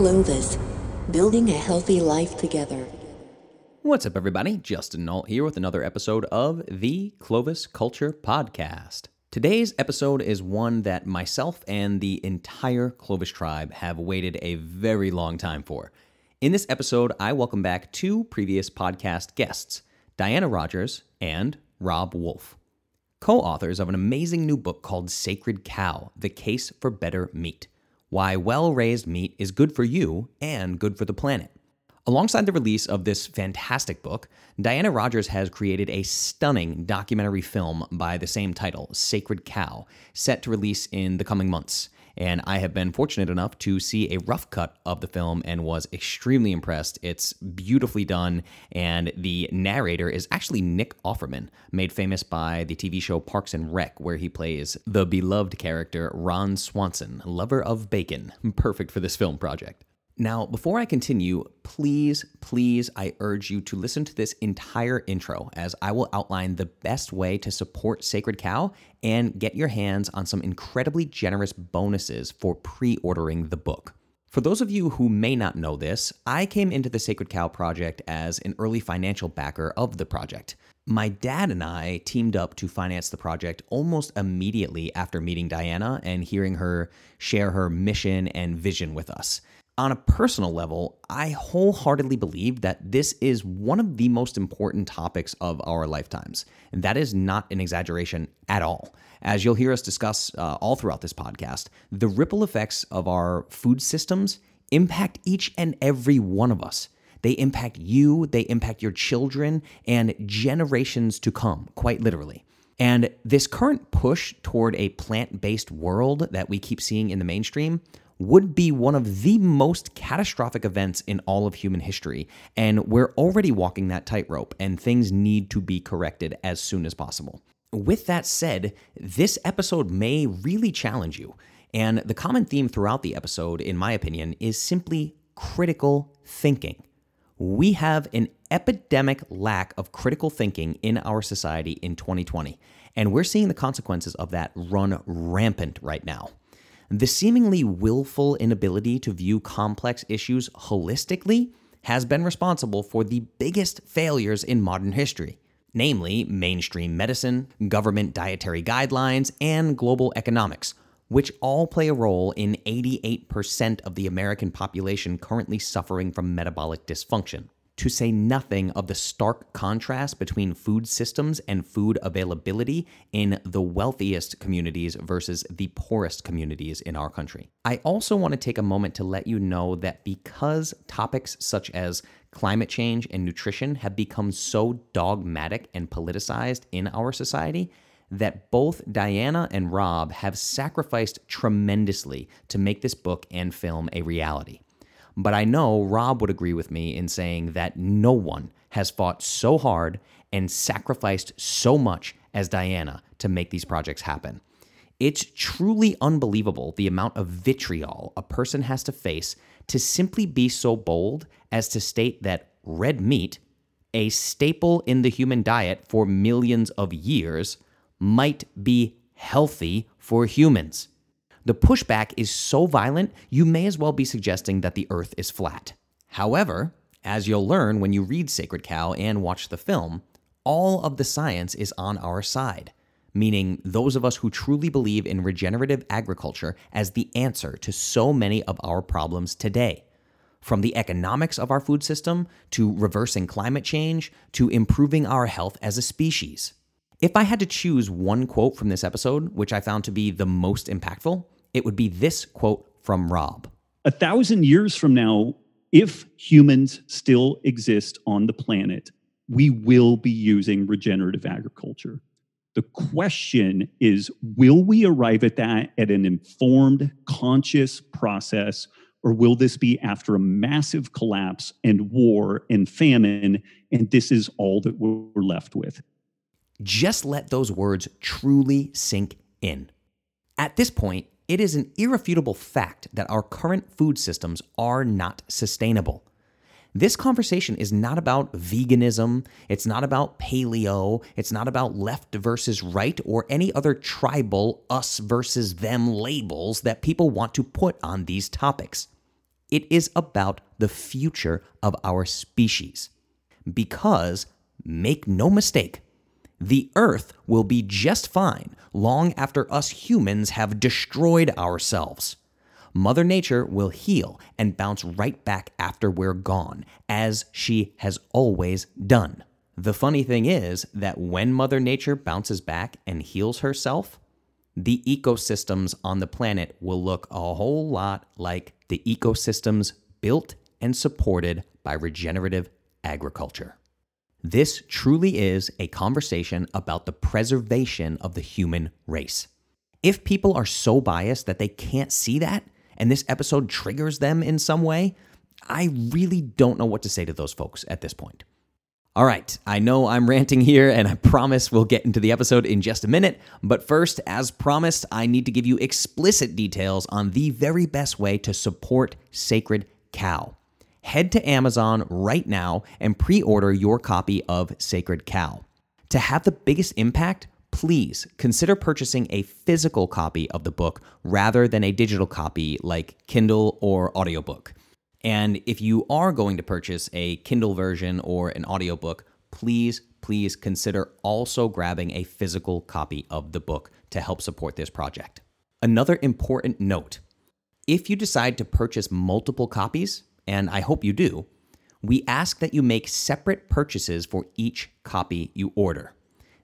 Clovis, building a healthy life together. What's up, everybody? Justin Nault here with another episode of the Clovis Culture Podcast. Today's episode is one that myself and the entire Clovis tribe have waited a very long time for. In this episode, I welcome back two previous podcast guests, Diana Rodgers and Robb Wolf, co authors of an amazing new book called Sacred Cow The Case for Better Meat Why Well Raised Meat is Good for You and Good for the Planet. Alongside the release of this fantastic book, Diana Rodgers has created a stunning documentary film by the same title, Sacred Cow, set to release in the coming months. And I have been fortunate enough to see a rough cut of the film and was extremely impressed. It's beautifully done, and the narrator is actually Nick Offerman, made famous by the TV show Parks and Rec, where he plays the beloved character Ron Swanson, lover of bacon. Perfect for this film project. Now, before I continue, please, please, I urge you to listen to this entire intro as I will outline the best way to support Sacred Cow and get your hands on some incredibly generous bonuses for pre ordering the book. For those of you who may not know this, I came into the Sacred Cow project as an early financial backer of the project. My dad and I teamed up to finance the project almost immediately after meeting Diana and hearing her share her mission and vision with us on a personal level, I wholeheartedly believe that this is one of the most important topics of our lifetimes. And that is not an exaggeration at all. As you'll hear us discuss uh, all throughout this podcast, the ripple effects of our food systems impact each and every one of us. They impact you, they impact your children, and generations to come, quite literally. And this current push toward a plant based world that we keep seeing in the mainstream would be one of the most catastrophic events in all of human history. And we're already walking that tightrope, and things need to be corrected as soon as possible. With that said, this episode may really challenge you. And the common theme throughout the episode, in my opinion, is simply critical thinking. We have an epidemic lack of critical thinking in our society in 2020, and we're seeing the consequences of that run rampant right now. The seemingly willful inability to view complex issues holistically has been responsible for the biggest failures in modern history, namely mainstream medicine, government dietary guidelines, and global economics, which all play a role in 88% of the American population currently suffering from metabolic dysfunction to say nothing of the stark contrast between food systems and food availability in the wealthiest communities versus the poorest communities in our country. I also want to take a moment to let you know that because topics such as climate change and nutrition have become so dogmatic and politicized in our society, that both Diana and Robb have sacrificed tremendously to make this book and film a reality. But I know Robb would agree with me in saying that no one has fought so hard and sacrificed so much as Diana to make these projects happen. It's truly unbelievable the amount of vitriol a person has to face to simply be so bold as to state that red meat, a staple in the human diet for millions of years, might be healthy for humans. The pushback is so violent, you may as well be suggesting that the earth is flat. However, as you'll learn when you read Sacred Cow and watch the film, all of the science is on our side, meaning those of us who truly believe in regenerative agriculture as the answer to so many of our problems today. From the economics of our food system to reversing climate change to improving our health as a species. If I had to choose one quote from this episode, which I found to be the most impactful, it would be this quote from Robb. A thousand years from now, if humans still exist on the planet, we will be using regenerative agriculture. The question is will we arrive at that at an informed, conscious process, or will this be after a massive collapse and war and famine, and this is all that we're left with? Just let those words truly sink in. At this point, it is an irrefutable fact that our current food systems are not sustainable. This conversation is not about veganism, it's not about paleo, it's not about left versus right, or any other tribal us versus them labels that people want to put on these topics. It is about the future of our species. Because, make no mistake, the Earth will be just fine long after us humans have destroyed ourselves. Mother Nature will heal and bounce right back after we're gone, as she has always done. The funny thing is that when Mother Nature bounces back and heals herself, the ecosystems on the planet will look a whole lot like the ecosystems built and supported by regenerative agriculture. This truly is a conversation about the preservation of the human race. If people are so biased that they can't see that, and this episode triggers them in some way, I really don't know what to say to those folks at this point. All right, I know I'm ranting here, and I promise we'll get into the episode in just a minute. But first, as promised, I need to give you explicit details on the very best way to support Sacred Cow head to Amazon right now and pre order your copy of Sacred Cow. To have the biggest impact, please consider purchasing a physical copy of the book rather than a digital copy like Kindle or audiobook. And if you are going to purchase a Kindle version or an audiobook, please, please consider also grabbing a physical copy of the book to help support this project. Another important note if you decide to purchase multiple copies, and I hope you do, we ask that you make separate purchases for each copy you order.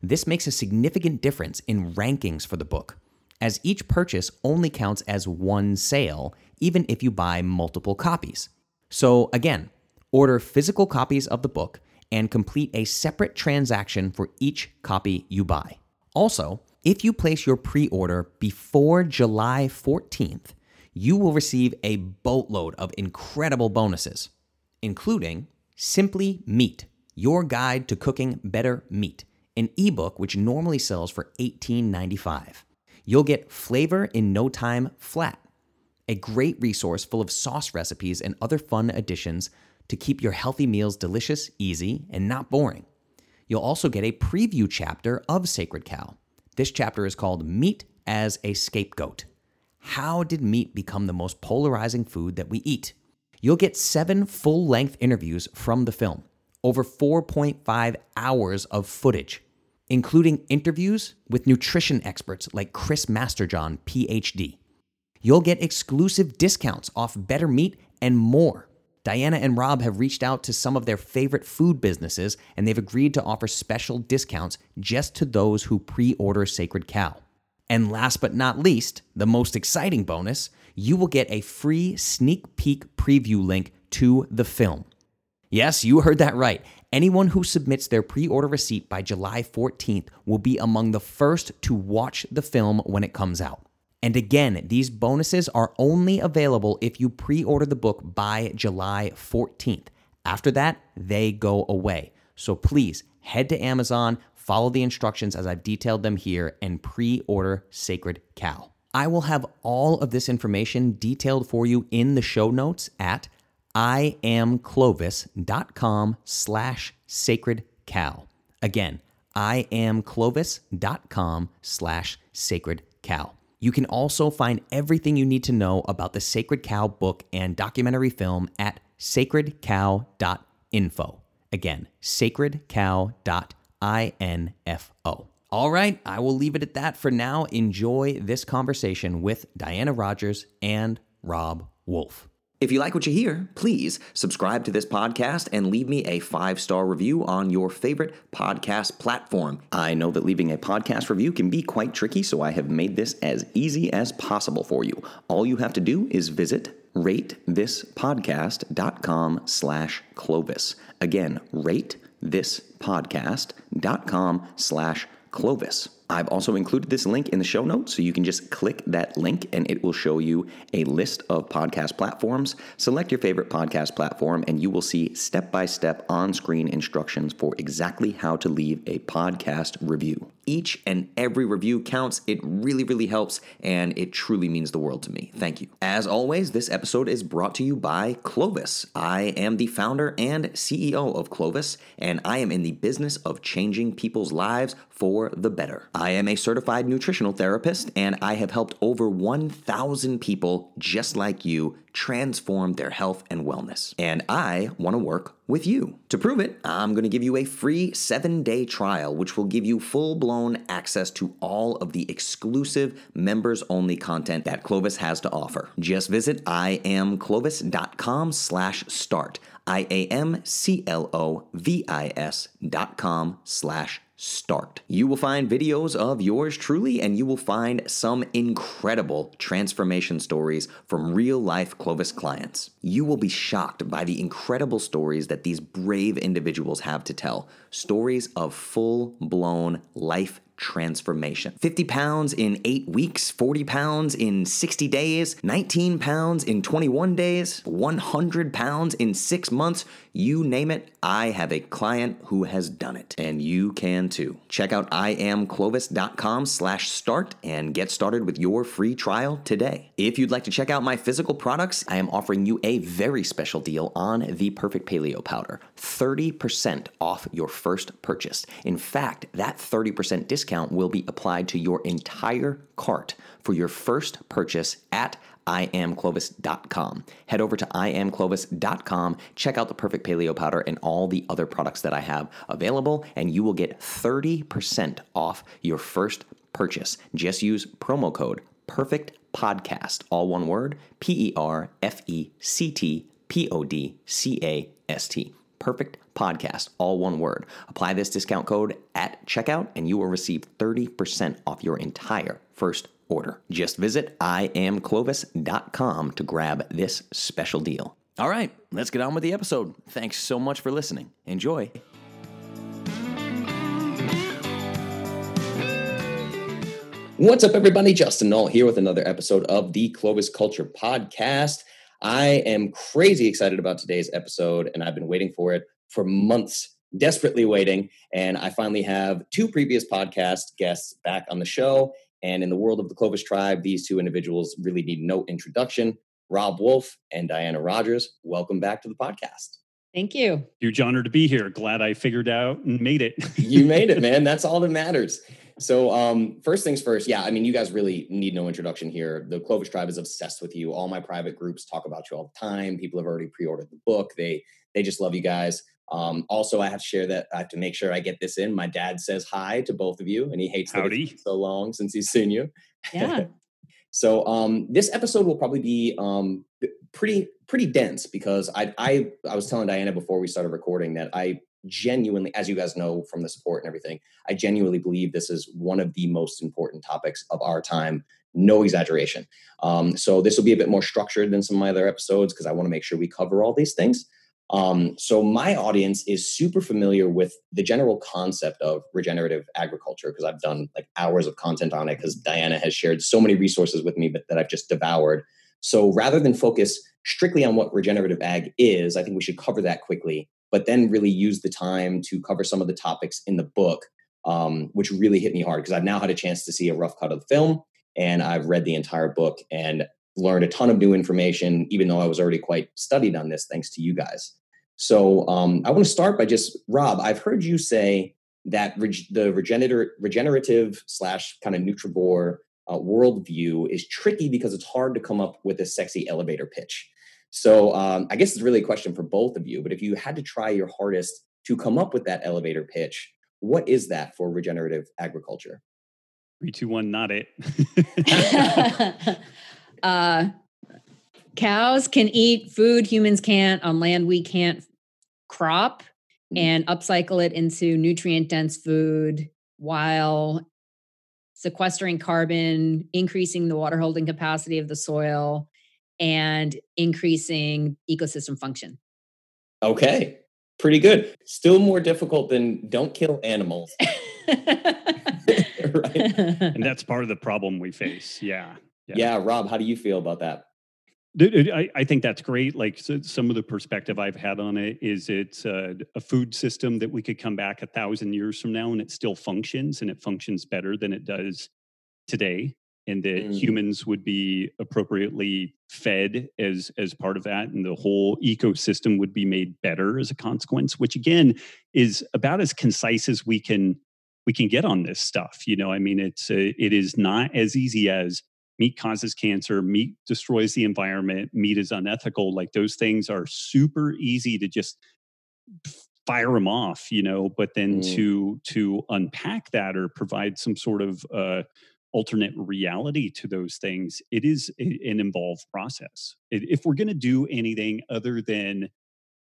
This makes a significant difference in rankings for the book, as each purchase only counts as one sale, even if you buy multiple copies. So, again, order physical copies of the book and complete a separate transaction for each copy you buy. Also, if you place your pre order before July 14th, you will receive a boatload of incredible bonuses, including Simply Meat, your guide to cooking better meat, an ebook which normally sells for $18.95. You'll get Flavor in No Time Flat, a great resource full of sauce recipes and other fun additions to keep your healthy meals delicious, easy, and not boring. You'll also get a preview chapter of Sacred Cow. This chapter is called Meat as a Scapegoat. How did meat become the most polarizing food that we eat? You'll get seven full length interviews from the film, over 4.5 hours of footage, including interviews with nutrition experts like Chris Masterjohn, PhD. You'll get exclusive discounts off better meat and more. Diana and Robb have reached out to some of their favorite food businesses and they've agreed to offer special discounts just to those who pre order Sacred Cow. And last but not least, the most exciting bonus, you will get a free sneak peek preview link to the film. Yes, you heard that right. Anyone who submits their pre order receipt by July 14th will be among the first to watch the film when it comes out. And again, these bonuses are only available if you pre order the book by July 14th. After that, they go away. So please head to Amazon, follow the instructions as I've detailed them here, and pre order Sacred Cow. I will have all of this information detailed for you in the show notes at iamclovis.com slash sacred cow. Again, iamclovis.com slash sacred cow. You can also find everything you need to know about the Sacred Cow book and documentary film at sacredcow.info. Again, sacredcow.info I-N-F-O. All right, I will leave it at that for now. Enjoy this conversation with Diana Rodgers and Robb Wolf. If you like what you hear, please subscribe to this podcast and leave me a five star review on your favorite podcast platform. I know that leaving a podcast review can be quite tricky, so I have made this as easy as possible for you. All you have to do is visit ratethispodcast.com slash Clovis. Again, rate thispodcast.com slash Clovis. I've also included this link in the show notes, so you can just click that link and it will show you a list of podcast platforms. Select your favorite podcast platform, and you will see step by step on screen instructions for exactly how to leave a podcast review. Each and every review counts. It really, really helps, and it truly means the world to me. Thank you. As always, this episode is brought to you by Clovis. I am the founder and CEO of Clovis, and I am in the business of changing people's lives for the better. I am a certified nutritional therapist, and I have helped over 1,000 people just like you transform their health and wellness. And I want to work with you. To prove it, I'm going to give you a free seven day trial, which will give you full blown access to all of the exclusive members only content that Clovis has to offer. Just visit iamclovis.com slash start. I A M C L O V I S dot com slash start. You will find videos of yours truly, and you will find some incredible transformation stories from real life Clovis clients. You will be shocked by the incredible stories that these brave individuals have to tell stories of full blown life transformation. 50 pounds in 8 weeks, 40 pounds in 60 days, 19 pounds in 21 days, 100 pounds in 6 months, you name it, I have a client who has done it, and you can too. Check out iamclovis.com slash start and get started with your free trial today. If you'd like to check out my physical products, I am offering you a very special deal on the Perfect Paleo Powder. 30% off your first purchase. In fact, that 30% discount will be applied to your entire cart for your first purchase at iamclovis.com. Head over to iamclovis.com, check out the Perfect Paleo Powder and all the other products that I have available, and you will get 30% off your first purchase. Just use promo code Perfect Podcast, all one word, P E R F E C T P O D C A S T. Perfect Podcast, all one word. Apply this discount code at checkout, and you will receive 30% off your entire first order. Just visit iamclovis.com to grab this special deal. All right, let's get on with the episode. Thanks so much for listening. Enjoy. What's up, everybody? Justin Nault here with another episode of the Clovis Culture Podcast. I am crazy excited about today's episode, and I've been waiting for it for months, desperately waiting. And I finally have two previous podcast guests back on the show. And in the world of the Clovis tribe, these two individuals really need no introduction. Robb Wolf and Diana Rodgers, welcome back to the podcast. Thank you. Huge honor to be here. Glad I figured out and made it. you made it, man. That's all that matters. So, um, first things first, yeah, I mean, you guys really need no introduction here. The Clovis Tribe is obsessed with you. All my private groups talk about you all the time. People have already pre-ordered the book. They they just love you guys. Um, also, I have to share that I have to make sure I get this in. My dad says hi to both of you, and he hates Howdy. that it's so long since he's seen you. Yeah. so um, this episode will probably be um, pretty pretty dense because I I I was telling Diana before we started recording that I genuinely, as you guys know from the support and everything, I genuinely believe this is one of the most important topics of our time. No exaggeration. Um, so this will be a bit more structured than some of my other episodes because I want to make sure we cover all these things. Um, so my audience is super familiar with the general concept of regenerative agriculture because I've done like hours of content on it because Diana has shared so many resources with me that I've just devoured. So rather than focus strictly on what regenerative ag is, I think we should cover that quickly, but then really use the time to cover some of the topics in the book, um, which really hit me hard because I've now had a chance to see a rough cut of the film and I've read the entire book and learned a ton of new information, even though I was already quite studied on this, thanks to you guys. So um, I want to start by just, Robb, I've heard you say that reg- the regenerative, regenerative slash kind of nutrivore uh, worldview is tricky because it's hard to come up with a sexy elevator pitch. So um, I guess it's really a question for both of you, but if you had to try your hardest to come up with that elevator pitch, what is that for regenerative agriculture? Three, two, one, not it. uh, cows can eat food humans can't on land we can't crop Mhm. and upcycle it into nutrient dense food while sequestering carbon, increasing the water holding capacity of the soil, and increasing ecosystem function. Okay, pretty good. Still more difficult than don't kill animals. right? and that's part of the problem we face. Yeah. Yeah. Robb, how do you feel about that? I, I think that's great. Like so, some of the perspective I've had on it is it's a, a food system that we could come back a thousand years from now and it still functions and it functions better than it does today. And that Mm. humans would be appropriately fed as as part of that, and the whole ecosystem would be made better as a consequence. Which again is about as concise as we can we can get on this stuff. You know, I mean, it's uh, it is not as easy as meat causes cancer, meat destroys the environment, meat is unethical. Like those things are super easy to just fire them off, you know. But then Mm. to to unpack that or provide some sort of uh, alternate reality to those things, it is an involved process. If we're going to do anything other than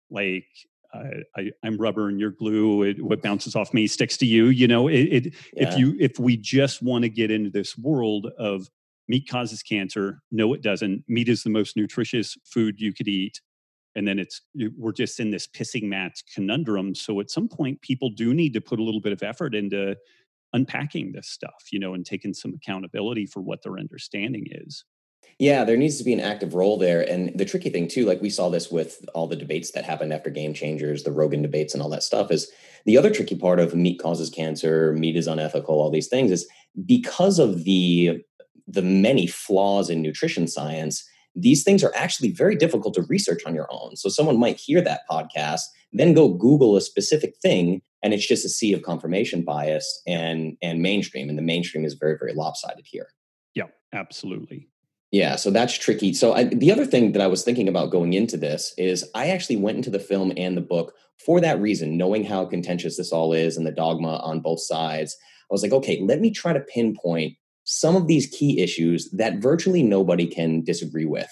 like uh, I, I'm rubber and you're glue. It, what bounces off me sticks to you. You know, it, it Yeah. if you if we just want to get into this world of meat causes cancer, no, it doesn't. Meat is the most nutritious food you could eat, and then it's we're just in this pissing match conundrum. So at some point, people do need to put a little bit of effort into unpacking this stuff, you know, and taking some accountability for what their understanding is. Yeah, there needs to be an active role there. And the tricky thing, too, like we saw this with all the debates that happened after Game Changers, the Rogan debates, and all that stuff, is the other tricky part of meat causes cancer, meat is unethical, all these things is because of the the many flaws in nutrition science, these things are actually very difficult to research on your own. So someone might hear that podcast, then go Google a specific thing, and it's just a sea of confirmation bias and and mainstream. And the mainstream is very, very lopsided here. Yeah, absolutely. Yeah, so that's tricky. So I, the other thing that I was thinking about going into this is I actually went into the film and the book for that reason, knowing how contentious this all is and the dogma on both sides. I was like, okay, let me try to pinpoint some of these key issues that virtually nobody can disagree with.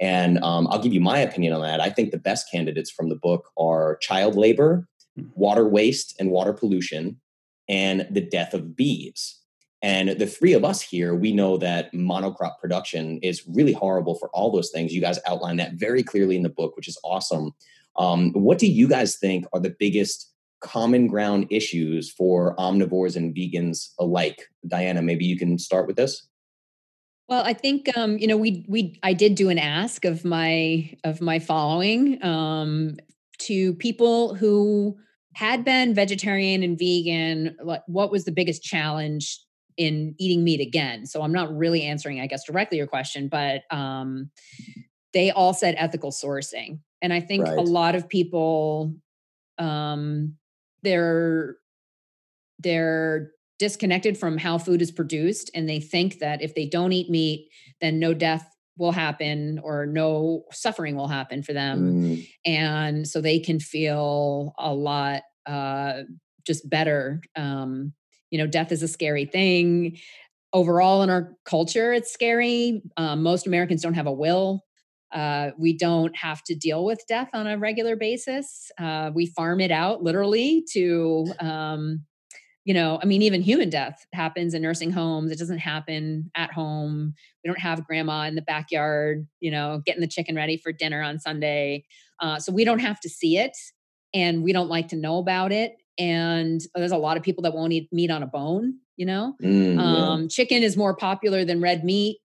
And um, I'll give you my opinion on that. I think the best candidates from the book are child labor, Hmm. water waste and water pollution, and the death of bees. And the three of us here, we know that monocrop production is really horrible for all those things. You guys outline that very clearly in the book, which is awesome. Um, what do you guys think are the biggest common ground issues for omnivores and vegans alike? Diana, maybe you can start with this. Well, I think um, you know we we I did do an ask of my of my following um, to people who had been vegetarian and vegan. Like, what was the biggest challenge in eating meat again? So I'm not really answering, I guess, directly your question, but um, they all said ethical sourcing, and I think a lot of people um, they're they're disconnected from how food is produced and they think that if they don't eat meat then no death will happen or no suffering will happen for them. Mm, and so they can feel a lot uh just better. Um you know death is a scary thing. Overall in our culture it's scary. Um, most americans don't have a will uh, we don't have to deal with death on a regular basis. Uh, we farm it out literally to um, you know i mean even human death happens in nursing homes. It doesn't happen at home. We don't have grandma in the backyard you know getting the chicken ready for dinner on sunday. Uh, so we don't have to see it and we don't like to know about it and there's a lot of people that won't eat meat on a bone you know? Mm, yeah. um, chicken is more popular than red meat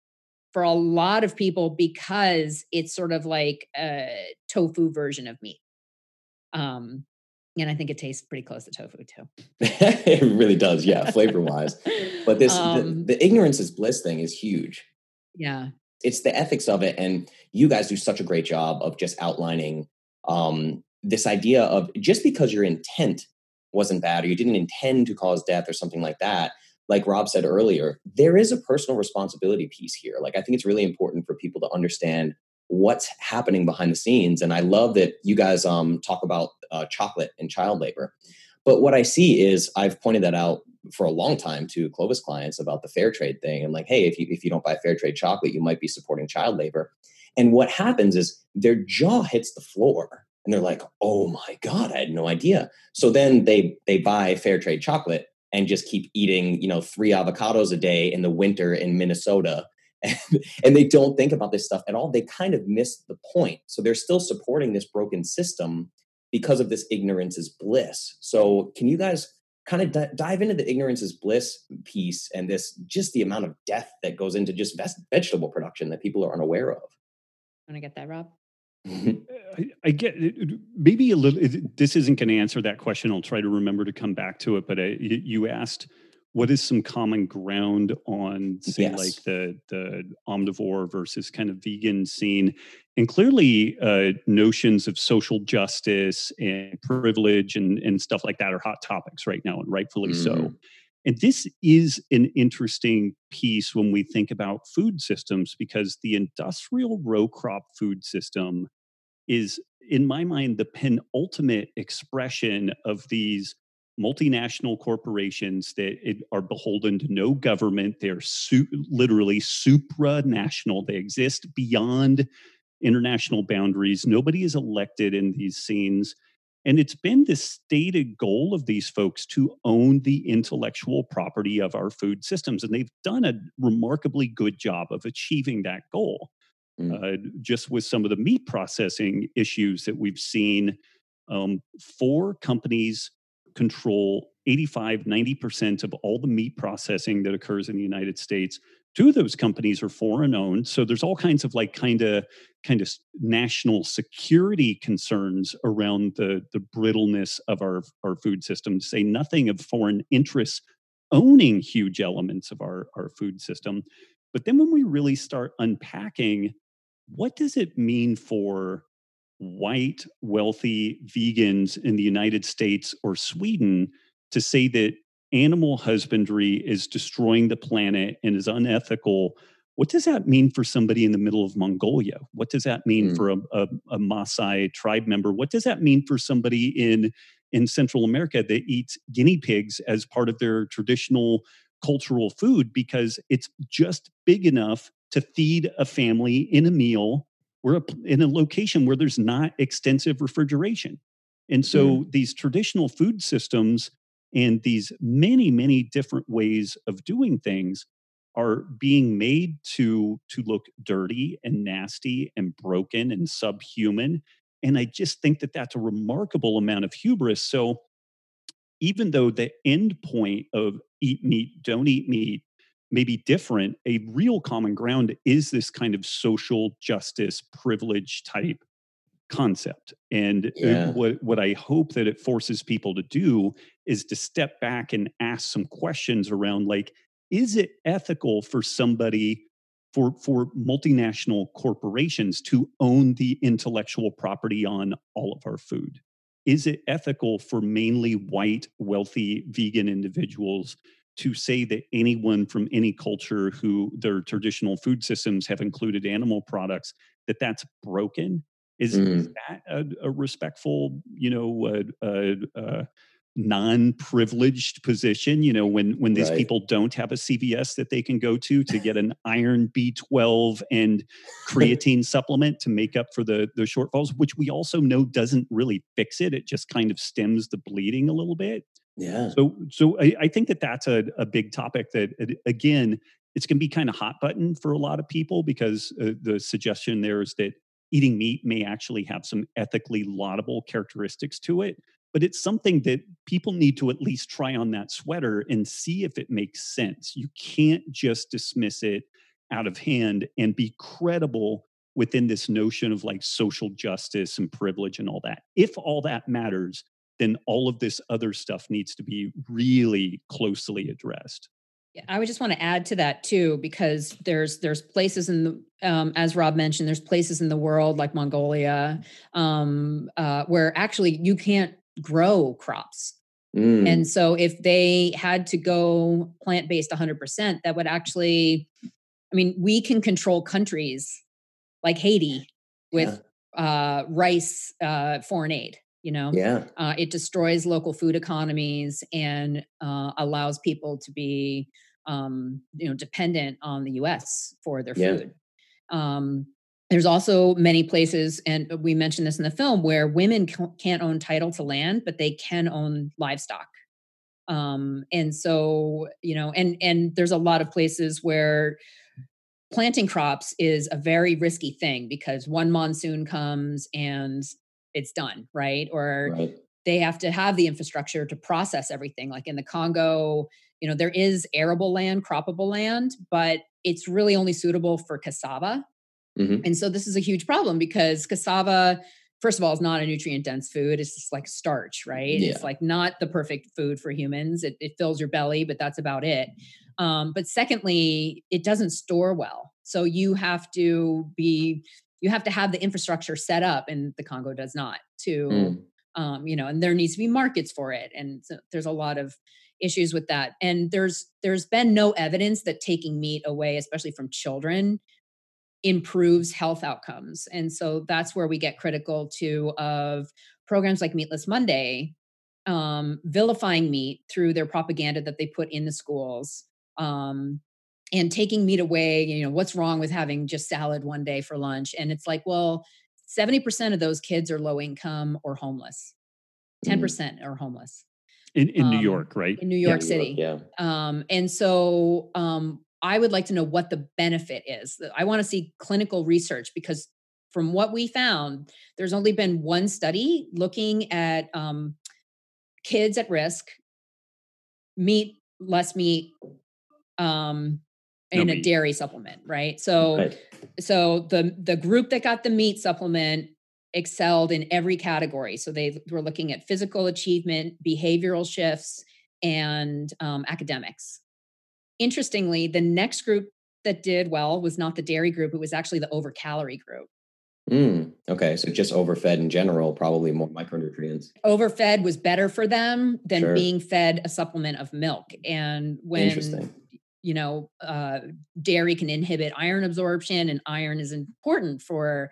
for a lot of people because it's sort of like a tofu version of meat um, and i think it tastes pretty close to tofu too it really does, yeah, flavor wise. But this Um, the, the ignorance is bliss thing is huge. yeah it's the ethics of it and you guys do such a great job of just outlining um, this idea of just because your intent wasn't bad or you didn't intend to cause death or something like that like rob said earlier there is a personal responsibility piece here like i think it's really important for people to understand what's happening behind the scenes and i love that you guys um, talk about uh, chocolate and child labor but what i see is i've pointed that out for a long time to Clovis clients about the fair trade thing. I'm like, hey, if you if you don't buy fair trade chocolate, you might be supporting child labor. And what happens is their jaw hits the floor and they're like, oh my God, I had no idea. So then they they buy fair trade chocolate and just keep eating, you know, three avocados a day in the winter in Minnesota. And, and they don't think about this stuff at all. They kind of miss the point. So they're still supporting this broken system because of this ignorance is bliss. So can you guys kind of di- dive into the ignorance is bliss piece and this just the amount of death that goes into just ves- vegetable production that people are unaware of. want to get that rob I, I get it, maybe a little. It, this isn't going to answer that question. I'll try to remember to come back to it. But I, you you asked, what is some common ground on, say, Yes. like the the omnivore versus kind of vegan scene, and clearly uh, notions of social justice and privilege and and stuff like that are hot topics right now, and rightfully so. Mhm. And this is an interesting piece when we think about food systems because the industrial row crop food system is, in my mind, the penultimate expression of these multinational corporations that are beholden to no government. They're su- literally supranational. They exist beyond international boundaries. Nobody is elected in these scenes. And it's been the stated goal of these folks to own the intellectual property of our food systems. And they've done a remarkably good job of achieving that goal. Mm. Uh, just with some of the meat processing issues that we've seen, um, four companies control 85, 90% of all the meat processing that occurs in the United States. Two of those companies are foreign owned. So there's all kinds of like kind of kind of national security concerns around the, the brittleness of our, our food system, to say nothing of foreign interests owning huge elements of our, our food system. But then when we really start unpacking what does it mean for white, wealthy vegans in the United States or Sweden to say that animal husbandry is destroying the planet and is unethical. What does that mean for somebody in the middle of Mongolia? What does that mean mm. for a, a, a Maasai tribe member? What does that mean for somebody in in Central America that eats guinea pigs as part of their traditional cultural food because it's just big enough to feed a family in a meal we're in a location where there's not extensive refrigeration. And so mm. these traditional food systems and these many, many different ways of doing things are being made to to look dirty and nasty and broken and subhuman and i just think that that's a remarkable amount of hubris so even though the end point of eat meat don't eat meat may be different, a real common ground is this kind of social justice privilege type concept. And uh, yeah. what what I hope that it forces people to do is to step back and ask some questions around like is it ethical for somebody for for multinational corporations to own the intellectual property on all of our food? Is it ethical for mainly white wealthy vegan individuals to say that anyone from any culture who their traditional food systems have included animal products that that's broken is, mm. is that a, a, respectful you know uh, uh, non-privileged position you know when when these right. people don't have a cvs that they can go to to get an iron b12 and creatine supplement to make up for the the shortfalls which we also know doesn't really fix it it just kind of stems the bleeding a little bit yeah. So, so I, I think that that's a, a big topic that, again, it's going to be kind of hot button for a lot of people because uh, the suggestion there is that eating meat may actually have some ethically laudable characteristics to it. But it's something that people need to at least try on that sweater and see if it makes sense. You can't just dismiss it out of hand and be credible within this notion of like social justice and privilege and all that. If all that matters, then all of this other stuff needs to be really closely addressed. Yeah, I would just want to add to that too, because there's there's places in the um, as Robb mentioned, there's places in the world like Mongolia um, uh, where actually you can't grow crops. Mm. And so if they had to go plant based 100%, that would actually, I mean, we can control countries like Haiti with yeah. uh, rice uh, foreign aid you know yeah. uh, it destroys local food economies and uh, allows people to be um, you know dependent on the us for their yeah. food. Um, there's also many places and we mentioned this in the film where women can't own title to land but they can own livestock. Um, and so you know and and there's a lot of places where planting crops is a very risky thing because one monsoon comes and it's done, right? Or right. they have to have the infrastructure to process everything. Like in the Congo, you know, there is arable land, croppable land, but it's really only suitable for cassava. Mm-hmm. And so this is a huge problem because cassava, first of all, is not a nutrient dense food. It's just like starch, right? Yeah. It's like not the perfect food for humans. It, it fills your belly, but that's about it. Um, but secondly, it doesn't store well. So you have to be you have to have the infrastructure set up and the congo does not to mm. um, you know and there needs to be markets for it and so there's a lot of issues with that. And there's there's been no evidence that taking meat away, especially from children, improves health outcomes. And so that's where we get critical to of programs like Meatless Monday, um, vilifying meat through their propaganda that they put in the schools. Um, and taking meat away, you know, what's wrong with having just salad one day for lunch? And it's like, well, 70% of those kids are low income or homeless. 10% mm. are homeless. In, in um, New York, right? In New York yeah, City. yeah. Um, and so um, I would like to know what the benefit is. I want to see clinical research because from what we found, there's only been one study looking at um, kids at risk, meat, less meat, um, no a dairy supplement, right? So, right. so the the group that got the meat supplement excelled in every category. So they were looking at physical achievement, behavioral shifts, and um, academics. Interestingly, the next group that did well was not the dairy group; it was actually the over calorie group. Mm, okay, so just overfed in general, probably more micronutrients. Overfed was better for them than sure. being fed a supplement of milk. And when you know, uh, dairy can inhibit iron absorption, and iron is important for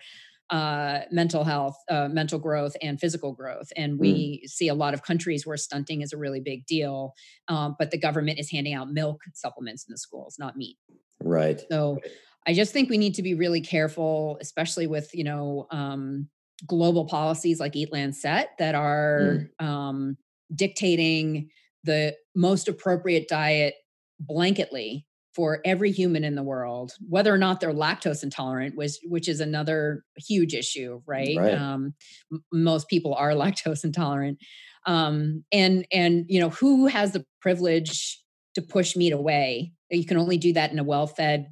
uh, mental health, uh, mental growth, and physical growth. And mm. we mm. see a lot of countries where stunting is a really big deal, um, but the government is handing out milk supplements in the schools, not meat. Right. So I just think we need to be really careful, especially with you know um, global policies like EAT-Lancet that are mm. um, dictating the most appropriate diet blanketly for every human in the world, whether or not they're lactose intolerant, which which is another huge issue, right? right. Um, m- most people are lactose intolerant, um, and and you know who has the privilege to push meat away? You can only do that in a well-fed,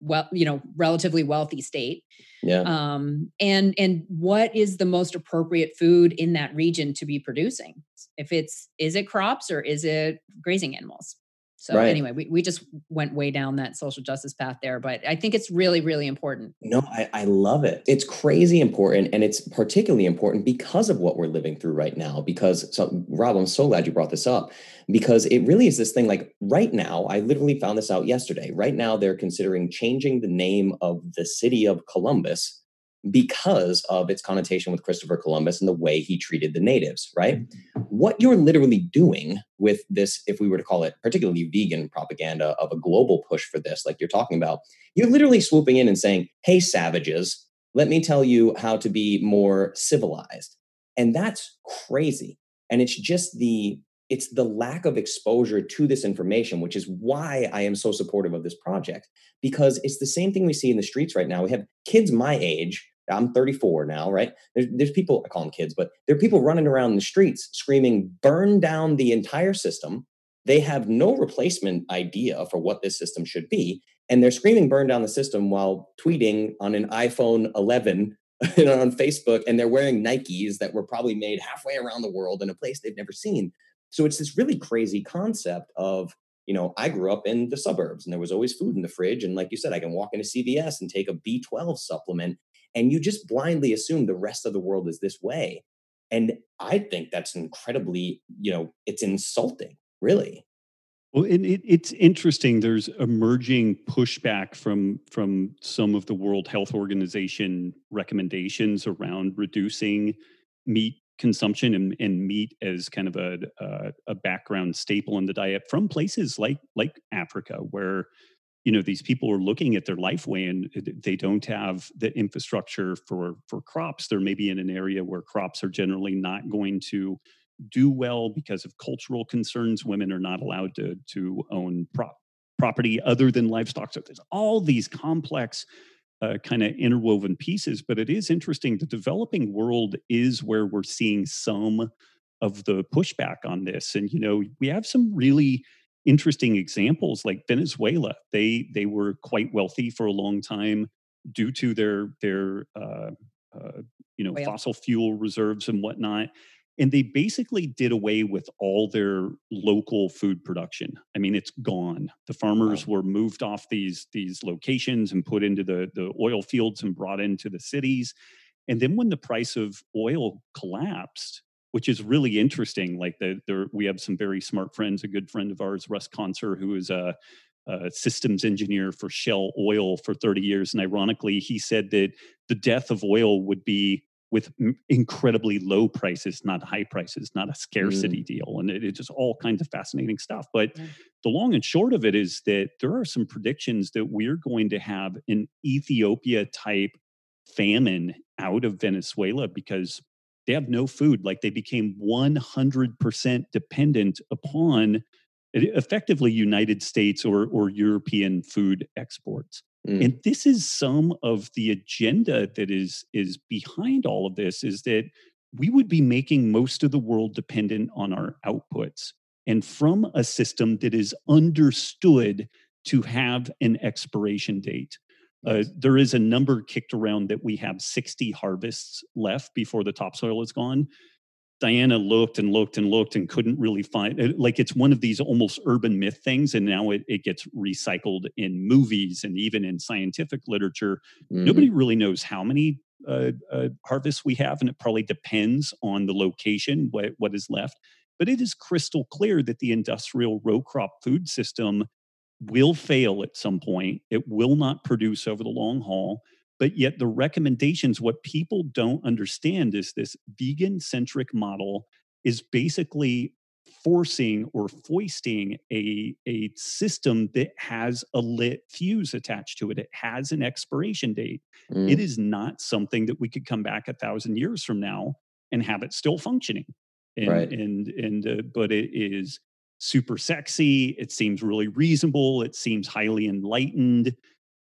well you know relatively wealthy state. Yeah. Um, and and what is the most appropriate food in that region to be producing? If it's is it crops or is it grazing animals? So right. anyway, we, we just went way down that social justice path there, but I think it's really, really important. No, I, I love it. It's crazy important. And it's particularly important because of what we're living through right now. Because so Robb, I'm so glad you brought this up because it really is this thing like right now, I literally found this out yesterday. Right now, they're considering changing the name of the city of Columbus because of its connotation with Christopher Columbus and the way he treated the natives, right? Mm-hmm. What you're literally doing with this, if we were to call it particularly vegan propaganda of a global push for this, like you're talking about, you're literally swooping in and saying, hey, savages, let me tell you how to be more civilized. And that's crazy. And it's just the it's the lack of exposure to this information, which is why I am so supportive of this project, because it's the same thing we see in the streets right now. We have kids my age. I'm 34 now, right? There's, there's people, I call them kids, but there are people running around the streets screaming, burn down the entire system. They have no replacement idea for what this system should be. And they're screaming, burn down the system while tweeting on an iPhone 11 on Facebook. And they're wearing Nikes that were probably made halfway around the world in a place they've never seen. So it's this really crazy concept of, you know, I grew up in the suburbs and there was always food in the fridge. And like you said, I can walk into CVS and take a B12 supplement. And you just blindly assume the rest of the world is this way. And I think that's incredibly, you know, it's insulting, really. Well, it, it, it's interesting. There's emerging pushback from from some of the World Health Organization recommendations around reducing meat consumption and, and meat as kind of a, a, a background staple in the diet from places like like Africa, where you know these people are looking at their life way and uh, they don't have the infrastructure for for crops. They're maybe in an area where crops are generally not going to do well because of cultural concerns. Women are not allowed to to own prop property other than livestock. So there's all these complex uh, kind of interwoven pieces. But it is interesting. The developing world is where we're seeing some of the pushback on this. And you know, we have some really interesting examples like Venezuela. They they were quite wealthy for a long time due to their their uh, uh, you know fossil fuel reserves and whatnot and they basically did away with all their local food production i mean it's gone the farmers wow. were moved off these these locations and put into the the oil fields and brought into the cities and then when the price of oil collapsed which is really interesting. Like the, the we have some very smart friends. A good friend of ours, Russ Conser, who is a, a systems engineer for Shell Oil for 30 years, and ironically, he said that the death of oil would be with incredibly low prices, not high prices, not a scarcity mm. deal. And it, it's just all kinds of fascinating stuff. But yeah. the long and short of it is that there are some predictions that we're going to have an Ethiopia type famine out of Venezuela because they have no food. Like they became 100% dependent upon effectively United States or, or European food exports. Mm. And this is some of the agenda that is is behind all of this is that we would be making most of the world dependent on our outputs and from a system that is understood to have an expiration date. Uh, there is a number kicked around that we have 60 harvests left before the topsoil is gone. Diana looked and looked and looked and couldn't really find it. Like it's one of these almost urban myth things, and now it, it gets recycled in movies and even in scientific literature. Mm-hmm. Nobody really knows how many uh, uh, harvests we have, and it probably depends on the location what, what is left. But it is crystal clear that the industrial row crop food system will fail at some point. It will not produce over the long haul but yet, the recommendations, what people don't understand is this vegan centric model is basically forcing or foisting a, a system that has a lit fuse attached to it. It has an expiration date. Mm. It is not something that we could come back a thousand years from now and have it still functioning. And, right. and, and, uh, but it is super sexy. It seems really reasonable. It seems highly enlightened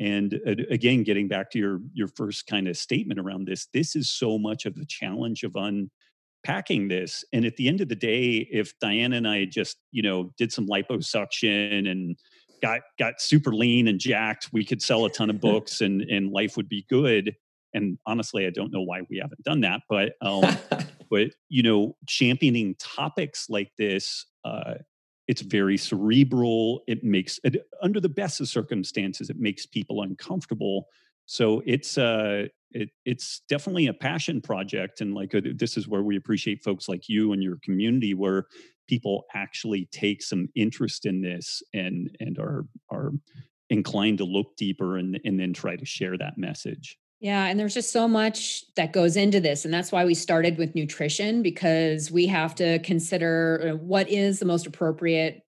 and again getting back to your your first kind of statement around this this is so much of the challenge of unpacking this. And at the end of the day if diana and i just you know did some liposuction and got got super lean and jacked we could sell a ton of books and and life would be good. And honestly i don't know why we haven't done that but um but you know championing topics like this uh it's very cerebral it makes it, under the best of circumstances it makes people uncomfortable. So it's uh it, it's definitely a passion project and like a, uh, this is where we appreciate folks like you and your community where people actually take some interest in this and and are are inclined to look deeper and and then try to share that message yeah, and there's just so much that goes into this. And that's why we started with nutrition because we have to consider uh, what is the most appropriate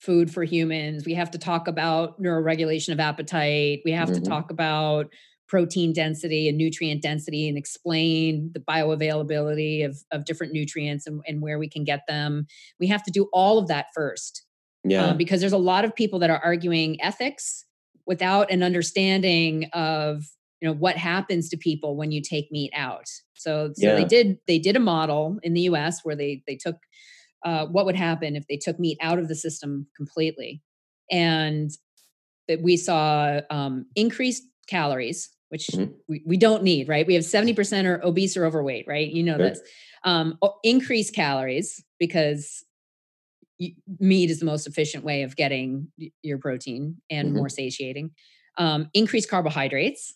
food for humans. We have to talk about neuroregulation of appetite. We have mm-hmm. to talk about protein density and nutrient density and explain the bioavailability of, of different nutrients and, and where we can get them. We have to do all of that first. Yeah. Um, because there's a lot of people that are arguing ethics without an understanding of you know what happens to people when you take meat out so so yeah. they did they did a model in the us where they they took uh, what would happen if they took meat out of the system completely and that we saw um, increased calories which mm-hmm. we, we don't need right we have 70% are obese or overweight right you know sure. this um, increased calories because meat is the most efficient way of getting your protein and mm-hmm. more satiating um, increased carbohydrates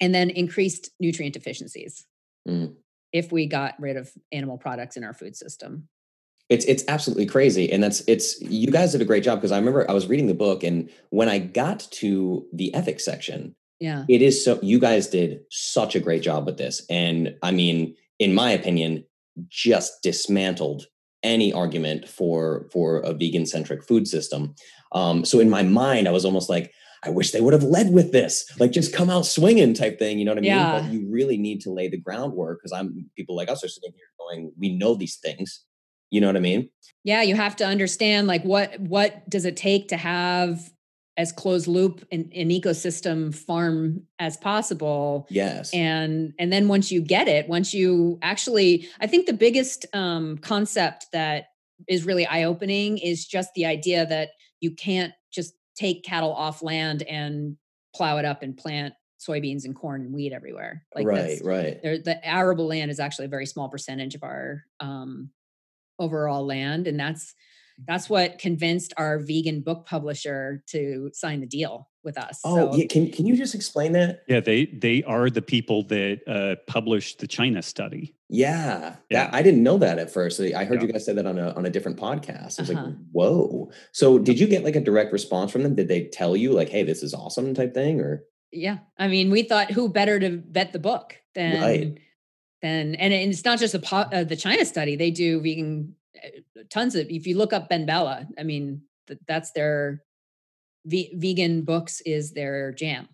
and then increased nutrient deficiencies mm. if we got rid of animal products in our food system. It's it's absolutely crazy and that's it's you guys did a great job because i remember i was reading the book and when i got to the ethics section yeah. it is so you guys did such a great job with this and i mean in my opinion just dismantled any argument for for a vegan centric food system. Um, so in my mind i was almost like I wish they would have led with this, like just come out swinging type thing. You know what I mean? Yeah. But you really need to lay the groundwork because I'm people like us are sitting here going, we know these things. You know what I mean? Yeah, you have to understand like what what does it take to have as closed loop an, an ecosystem farm as possible. Yes. And and then once you get it, once you actually, I think the biggest um, concept that is really eye opening is just the idea that you can't take cattle off land and plow it up and plant soybeans and corn and wheat everywhere. Like right, right. The arable land is actually a very small percentage of our um, overall land, and that's that's what convinced our vegan book publisher to sign the deal with us. Oh, so. yeah. Can can you just explain that? Yeah, they they are the people that uh, published the China study. Yeah, Yeah. that I didn't know that at first. I heard Yeah. you guys say that on a on a different podcast. I was Uh-huh. like, whoa. So did you get like a direct response from them? Did they tell you like, hey, this is awesome type thing? Or Yeah. I mean, we thought who better to vet the book than Right. than and it's not just a po- uh, the China study. They do vegan uh, tons of if you look up BenBella, I mean, th- that's their ve- vegan books is their jam.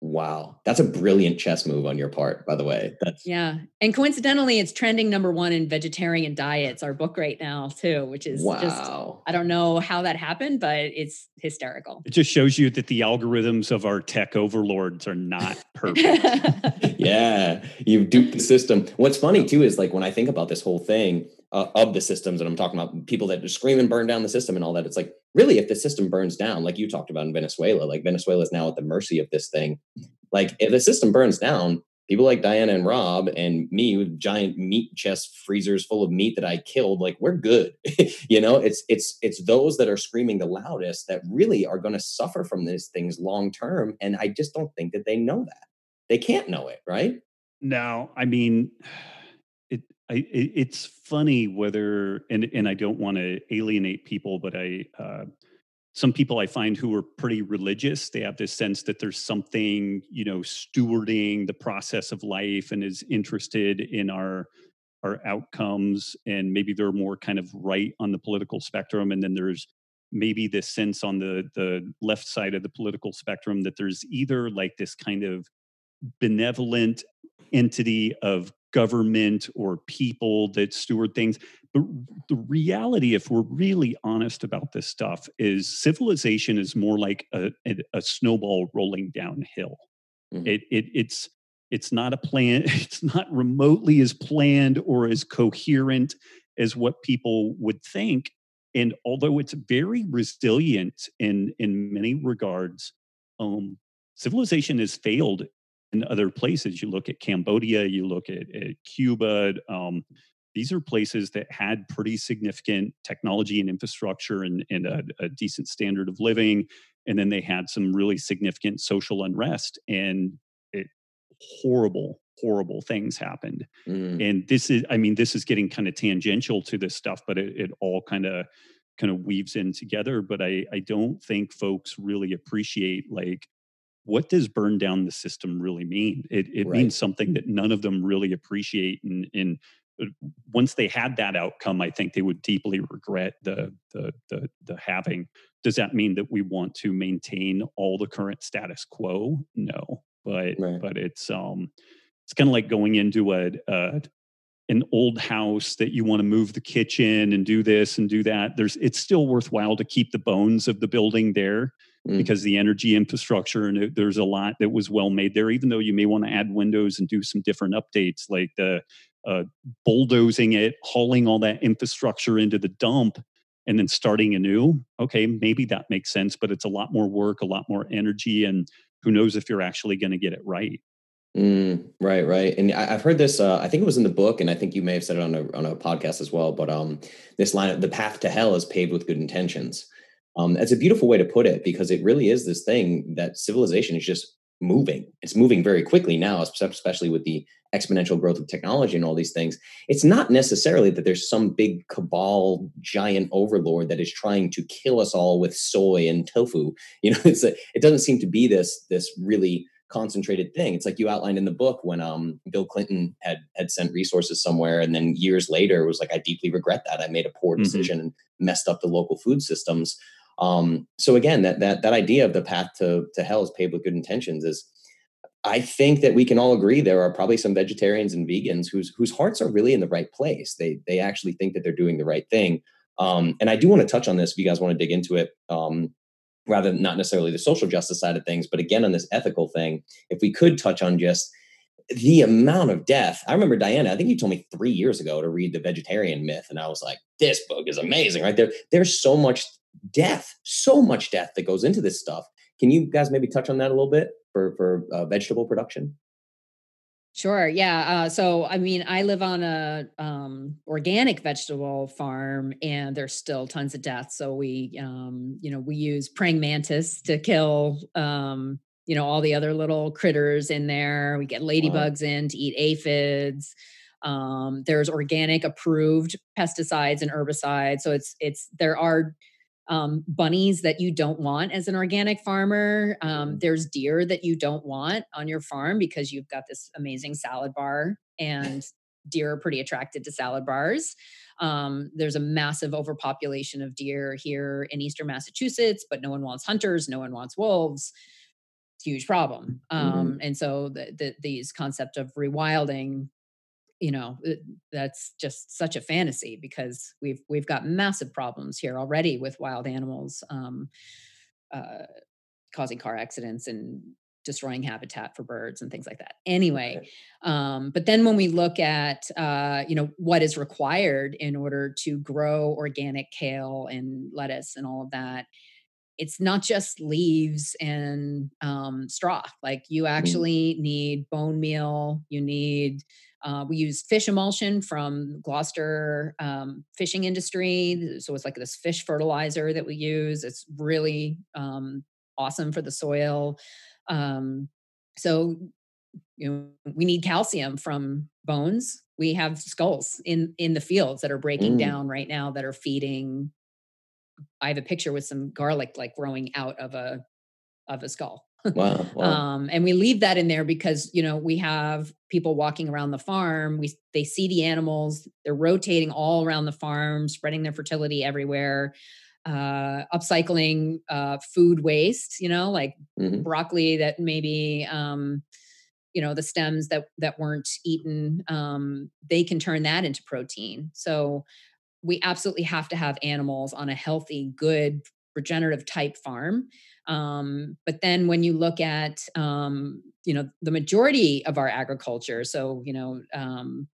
wow, that's a brilliant chess move on your part, by the way. That's Yeah. And coincidentally, it's trending number 1 in vegetarian diets our book right now too, which is just wow. I don't know how that happened, but it's hysterical. It just shows you that the algorithms of our tech overlords are not perfect. yeah, you've duped the system. What's funny too is like when I think about this whole thing uh, of the systems, and I'm talking about people that just scream and burn down the system and all that. It's like really, if the system burns down, like you talked about in Venezuela, like Venezuela is now at the mercy of this thing. Like if the system burns down, people like Diana and Robb and me with giant meat chest freezers full of meat that I killed, like we're good. you know, it's it's it's those that are screaming the loudest that really are going to suffer from these things long term. And I just don't think that they know that. They can't know it, right? No, I mean, I, it it's funny whether and and I don't want to alienate people, but I uh, some people I find who are pretty religious, they have this sense that there's something you know stewarding the process of life and is interested in our our outcomes, and maybe they're more kind of right on the political spectrum, and then there's maybe this sense on the the left side of the political spectrum that there's either like this kind of benevolent entity of government or people that steward things. But the reality, if we're really honest about this stuff, is civilization is more like a, a, a snowball rolling downhill. Mhm. It, it it's it's not a plan. It's not remotely as planned or as coherent as what people would think. And although it's very resilient in in many regards, um, civilization has failed in other places. You look at Cambodia, you look at, at Cuba. Um, these are places that had pretty significant technology and infrastructure and, and a, a decent standard of living. And then they had some really significant social unrest and it, horrible, horrible things happened. Mm. And this is, I mean, this is getting kind of tangential to this stuff, but it, it all kind of kind of weaves in together. But I, I don't think folks really appreciate like what does burn down the system really mean? It, it Right. means something that none of them really appreciate. And, and uh, once they had that outcome, I think they would deeply regret the, the, the, the having. Does that mean that we want to maintain all the current status quo? No, but, Right. but it's, um, it's kind of like going into a, uh, an old house that you want to move the kitchen and do this and do that. There's, it's still worthwhile to keep the bones of the building there Mm. because the energy infrastructure and it- there's a lot that was well made there even though you may want to add windows and do some different updates like the uh, bulldozing it hauling all that infrastructure into the dump and then starting anew okay maybe that makes sense but it's a lot more work a lot more energy and who knows if you're actually going to get it right Mm, right, right. And I, I've heard this. Uh, I think it was in the book, and I think you may have said it on a on a podcast as well. But um, this line, "The path to hell is paved with good intentions." Um, that's a beautiful way to put it because it really is this thing that civilization is just moving. It's moving very quickly now, especially with the exponential growth of technology and all these things. It's not necessarily that there's some big cabal, giant overlord that is trying to kill us all with soy and tofu. You know, it's a, it doesn't seem to be this this really concentrated thing. It's like you outlined in the book when um, Bill Clinton had had sent resources somewhere, and then years later was like, I deeply regret that. I made a poor Mhm. decision and messed up the local food systems. Um, so again, that that that idea of the path to to hell is paved with good intentions is. I think that we can all agree there are probably some vegetarians and vegans whose whose hearts are really in the right place. They they actually think that they're doing the right thing. Um, and I do want to touch on this if you guys want to dig into it. Um, rather than not necessarily the social justice side of things, but again on this ethical thing, if we could touch on just the amount of death. I remember Diana, I think you told me three years ago to read the vegetarian myth, and I was like, this book is amazing, right? There, there's so much death, so much death that goes into this stuff. Can you guys maybe touch on that a little bit for for uh, vegetable production? Sure. Yeah. Uh, so, I mean, I live on a um, organic vegetable farm, and there's still tons of deaths. So we, um, you know, we use praying mantis to kill, um, you know, all the other little critters in there. We get ladybugs wow. in to eat aphids. Um, there's organic approved pesticides and herbicides. So it's it's there are um, bunnies that you don't want as an organic farmer. Um, mm-hmm. there's deer that you don't want on your farm because you've got this amazing salad bar, and deer are pretty attracted to salad bars. Um, there's a massive overpopulation of deer here in eastern Massachusetts, but no one wants hunters, no one wants wolves. huge problem. Mm-hmm. Um, and so the, the, these concept of rewilding you know that's just such a fantasy because we've we've got massive problems here already with wild animals um, uh, causing car accidents and destroying habitat for birds and things like that. Anyway um, but then when we look at uh, you know what is required in order to grow organic kale and lettuce and all of that it's not just leaves and um, straw. Like you mm-hmm. actually need bone meal you need uh, we use fish emulsion from Gloucester um, fishing industry. So it's like this fish fertilizer that we use. It's really um, awesome for the soil. Um, so you know we need calcium from bones. We have skulls in in the fields that are breaking mm. down right now that are feeding. I have a picture with some garlic like growing out of a of a skull. Wow, wow. um, and we leave that in there because you know we have people walking around the farm. We they see the animals. They're rotating all around the farm, spreading their fertility everywhere. Uh, upcycling uh, food waste, you know, like mm-hmm. broccoli that maybe um, you know the stems that that weren't eaten. Um, they can turn that into protein. So we absolutely have to have animals on a healthy, good regenerative type farm um, but then when you look at, um, you know, the majority of our agriculture, so, you know, um,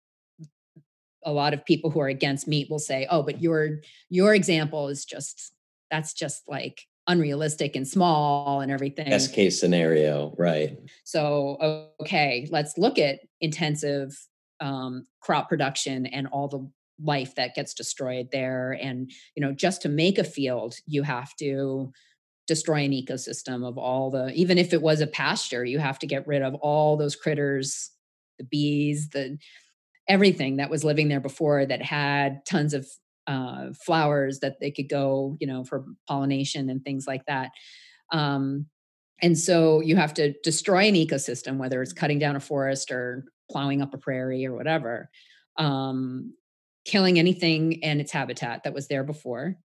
a lot of people who are against meat will say, oh, but your, your example is just, that's just like unrealistic and small and everything. Best case scenario, right. So, okay, let's look at intensive um, crop production and all the life that gets destroyed there. And, you know, just to make a field, you have to destroy an ecosystem of all the even if it was a pasture you have to get rid of all those critters the bees the everything that was living there before that had tons of uh, flowers that they could go you know for pollination and things like that. Um, and so you have to destroy an ecosystem whether it's cutting down a forest or plowing up a prairie or whatever um, killing anything and its habitat that was there before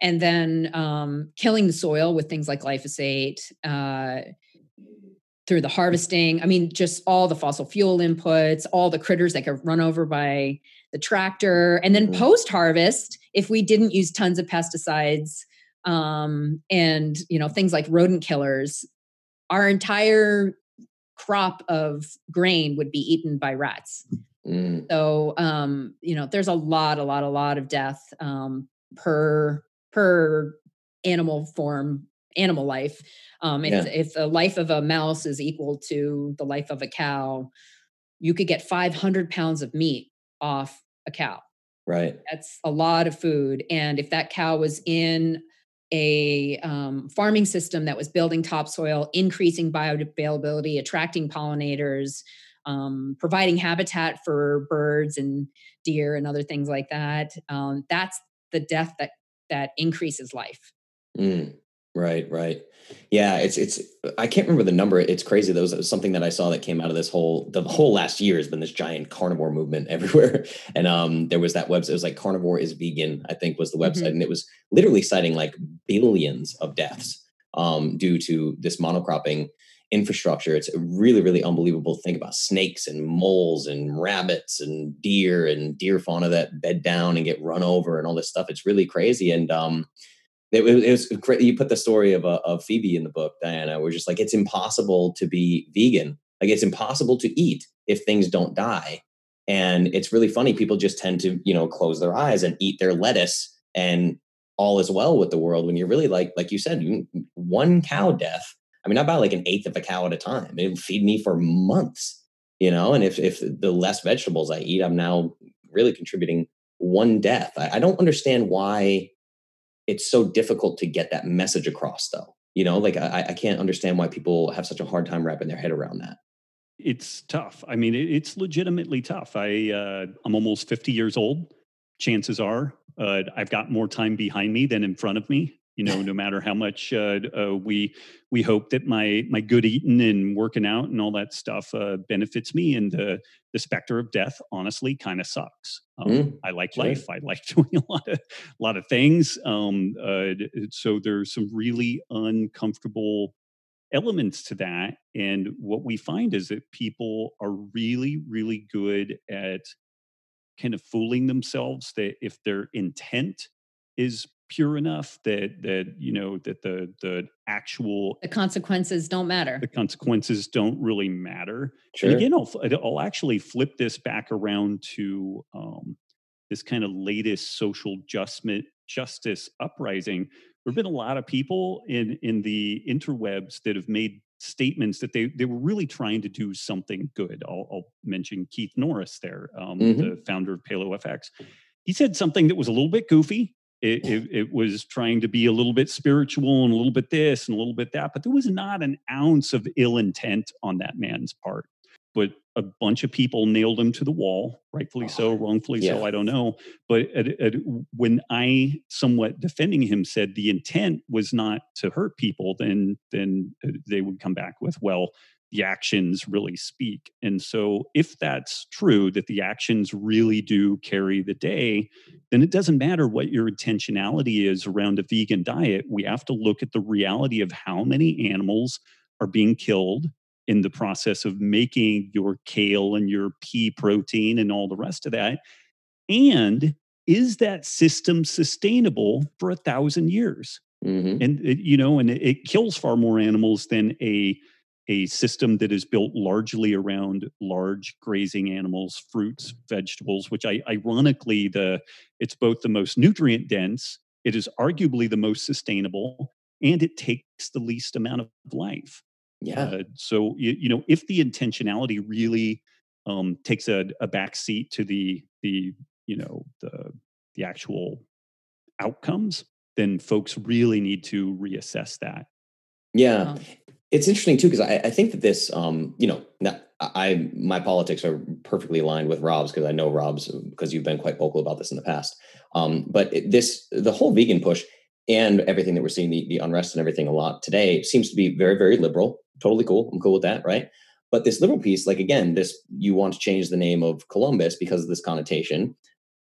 and then um, killing the soil with things like glyphosate uh, through the harvesting. I mean, just all the fossil fuel inputs, all the critters that get run over by the tractor, and then mm-hmm. post harvest, if we didn't use tons of pesticides um, and you know things like rodent killers, our entire crop of grain would be eaten by rats. Mm. So um, you know, there's a lot, a lot, a lot of death um, per per animal form animal life um if, yeah. if the life of a mouse is equal to the life of a cow you could get 500 pounds of meat off a cow right that's a lot of food and if that cow was in a um, farming system that was building topsoil increasing bioavailability attracting pollinators um, providing habitat for birds and deer and other things like that um, that's the death that that increases life. Mm, right, right. Yeah, it's it's I can't remember the number. It's crazy. That was, was, something that I saw that came out of this whole the whole last year has been this giant carnivore movement everywhere. And um there was that website, it was like carnivore is vegan, I think was the website. Mm-hmm. And it was literally citing like billions of deaths um due to this monocropping infrastructure. It's really, really unbelievable to think about snakes and moles and rabbits and deer and deer fauna that bed down and get run over and all this stuff. It's really crazy. And um, it, it was great. You put the story of, uh, of Phoebe in the book, Diana. We're just like, it's impossible to be vegan. Like it's impossible to eat if things don't die. And it's really funny. People just tend to, you know, close their eyes and eat their lettuce and all is well with the world when you're really like, like you said, one cow death I mean, I buy like an eighth of a cow at a time. It would feed me for months. you know? And if if the less vegetables i eat i'm now really contributing one death. I, I don't understand why it's so difficult to get that message across though you know? Like I, I can't understand why people have such a hard time wrapping their head around that. It's tough. I mean it, it's legitimately tough. I uh, i'm almost 50 years old. Chances are uh, i've got more time behind me than in front of me you know no matter how much uh, uh, we we hope that my my good eating and working out and all that stuff uh, benefits me and the the specter of death honestly kind of sucks. Um, mm, i like sure. life. I like doing a lot of a lot of things. Um, uh, so there's some really uncomfortable elements to that. And what we find is that people are really really good at kind of fooling themselves that if their intent is pure enough that that you know that the the actual the consequences don't matter. the consequences don't really matter. Sure. and again I'll, I'll actually flip this back around to um, this kind of latest social justment justice uprising. There have been a lot of people in in the interwebs that have made statements that they they were really trying to do something good. I'll, I'll mention keith norris there um, mm-hmm. the founder of PaleoFX he said something that was a little bit goofy it, it, it, was trying to be a little bit spiritual and a little bit this and a little bit that, but there was not an ounce of ill intent on that man's part. But a bunch of people nailed him to the wall, rightfully so, wrongfully yeah. so, I don't know. But at, at, when I, somewhat defending him, said the intent was not to hurt people, then then uh, they would come back with, well, the actions really speak. And so, if that's true, that the actions really do carry the day, then it doesn't matter what your intentionality is around a vegan diet. We have to look at the reality of how many animals are being killed in the process of making your kale and your pea protein and all the rest of that. And is that system sustainable for a thousand years? Mm-hmm. And it, you know, and it, it kills far more animals than a a system that is built largely around large grazing animals, fruits, vegetables, which I ironically the it's both the most nutrient dense, it is arguably the most sustainable, and it takes the least amount of life. Yeah. Uh, so you, you know, if the intentionality really um, takes a, a back seat to the the you know the the actual outcomes, then folks really need to reassess that. Yeah. It's interesting too because I, I, think that this, um, you know, I my politics are perfectly aligned with Robb's because I know Robb's because you've been quite vocal about this in the past. Um, but this, the whole vegan push and everything that we're seeing, the, the unrest and everything a lot today seems to be very, very liberal. Totally cool. I'm cool with that, right? But this liberal piece, like again, this you want to change the name of Columbus because of this connotation,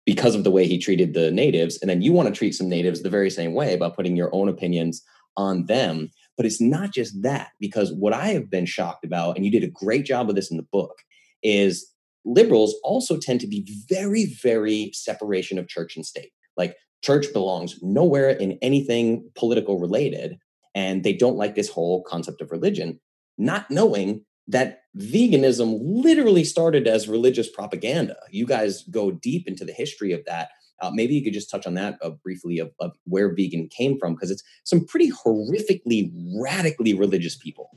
because of the way he treated the natives, and then you want to treat some natives the very same way by putting your own opinions on them but it's not just that, because what I have been shocked about, and you did a great job of this in the book, is liberals also tend to be very, very separation of church and state. Like church belongs nowhere in anything political related. And they don't like this whole concept of religion, not knowing that veganism literally started as religious propaganda. You guys go deep into the history of that uh, maybe you could just touch on that uh, briefly of, of where vegan came from, because it's some pretty horrifically, radically religious people.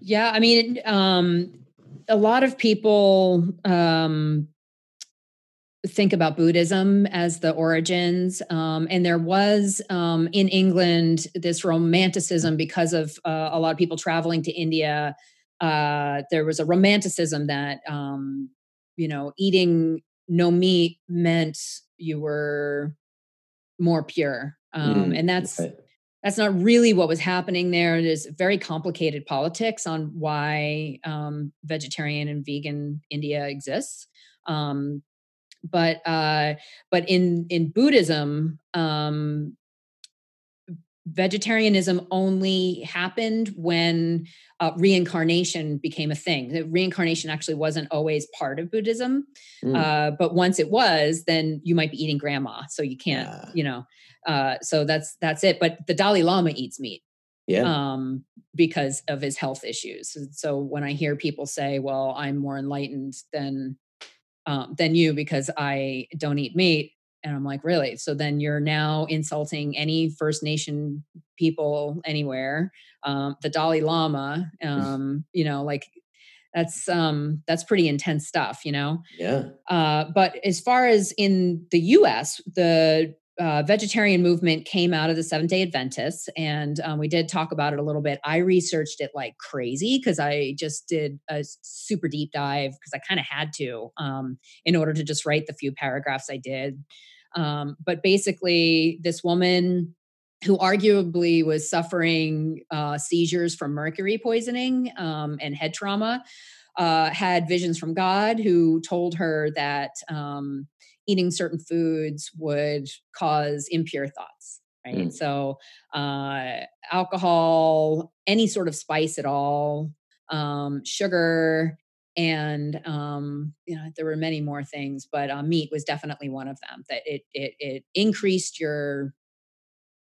Yeah, I mean, um, a lot of people um, think about Buddhism as the origins. Um, and there was um, in England this romanticism because of uh, a lot of people traveling to India. Uh, there was a romanticism that, um, you know, eating no meat meant you were more pure um, mm, and that's okay. that's not really what was happening there there's very complicated politics on why um, vegetarian and vegan india exists um, but uh, but in in buddhism um, vegetarianism only happened when uh, reincarnation became a thing. The reincarnation actually wasn't always part of Buddhism, mm. uh, but once it was, then you might be eating grandma, so you can't, yeah. you know. Uh, so that's that's it. But the Dalai Lama eats meat, yeah, um, because of his health issues. So when I hear people say, "Well, I'm more enlightened than um, than you because I don't eat meat," And I'm like, really? So then you're now insulting any First Nation people anywhere, um, the Dalai Lama, um, you know, like that's um that's pretty intense stuff you know Yeah. uh but as far as in the us the uh, vegetarian movement came out of the Seventh Day Adventists, and um, we did talk about it a little bit. I researched it like crazy because I just did a super deep dive because I kind of had to um, in order to just write the few paragraphs I did. Um, but basically, this woman who arguably was suffering uh, seizures from mercury poisoning um, and head trauma uh, had visions from God who told her that um, eating certain foods would cause impure thoughts right mm. so uh, alcohol any sort of spice at all um, sugar and um, you know there were many more things but uh, meat was definitely one of them that it, it it increased your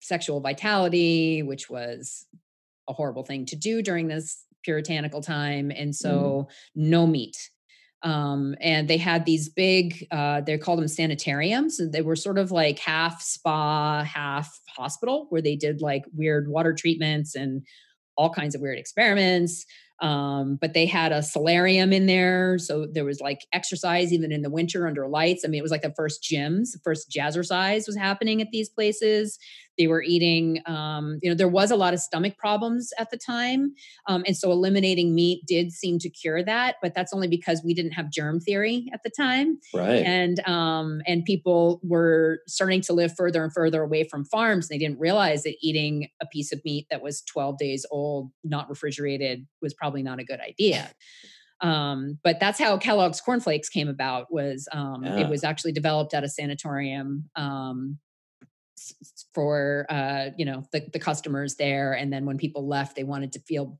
sexual vitality which was a horrible thing to do during this puritanical time and mm. so mm. no meat um, and they had these big uh, they called them sanitariums and they were sort of like half spa half hospital where they did like weird water treatments and all kinds of weird experiments um, but they had a solarium in there so there was like exercise even in the winter under lights. I mean it was like the first gyms the first jazzercise was happening at these places they were eating, um, you know, there was a lot of stomach problems at the time. Um, and so eliminating meat did seem to cure that, but that's only because we didn't have germ theory at the time. Right. And, um, and people were starting to live further and further away from farms. And They didn't realize that eating a piece of meat that was 12 days old, not refrigerated, was probably not a good idea. Um, but that's how Kellogg's cornflakes came about. Was um, yeah. it was actually developed at a sanatorium um, for uh, you know the, the customers there and then when people left they wanted to feel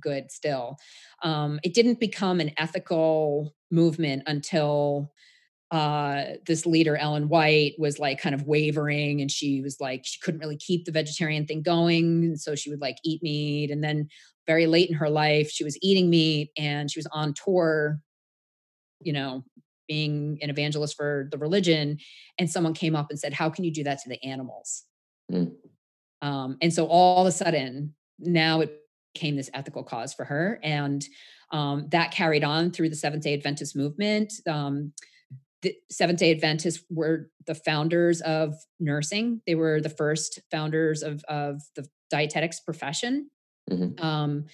good still. Um, it didn't become an ethical movement until uh, this leader ellen white was like kind of wavering and she was like she couldn't really keep the vegetarian thing going so she would like eat meat and then very late in her life she was eating meat and she was on tour you know being an evangelist for the religion and someone came up and said how can you do that to the animals mm. um, and so all of a sudden now it became this ethical cause for her and um, that carried on through the seventh day adventist movement um, the seventh day adventists were the founders of nursing they were the first founders of, of the dietetics profession mm-hmm. um,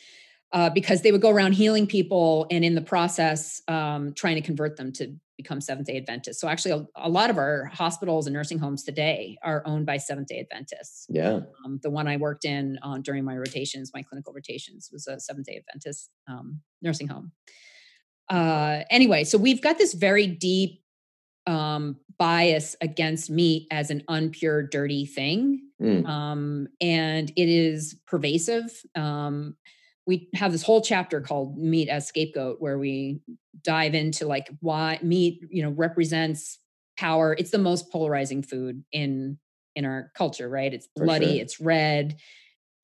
uh, because they would go around healing people and in the process um, trying to convert them to become Seventh day Adventists. So actually, a, a, lot of our hospitals and nursing homes today are owned by Seventh day Adventists. Yeah. Um, the one I worked in uh, during my rotations, my clinical rotations, was a Seventh day Adventist um, nursing home. Uh, anyway, so we've got this very deep um, bias against meat as an unpure, dirty thing. Mm. Um, and it is pervasive. We have this whole chapter called meat as scapegoat where we dive into like why meat you know represents power. It's the most polarizing food in in our culture right? It's bloody sure. it's red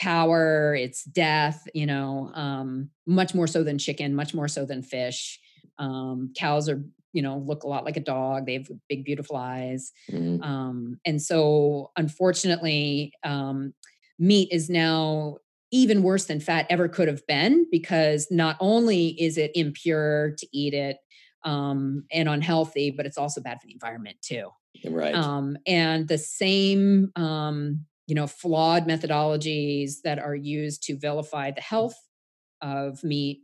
power it's death you know um much more so than chicken much more so than fish. Um cows are you know look a lot like a dog. They have big beautiful eyes. Mm-hmm. um and so unfortunately um meat is now even worse than fat ever could have been because not only is it impure to eat it um, and unhealthy, but it's also bad for the environment too. Right. Um, and the same, um, you know, flawed methodologies that are used to vilify the health of meat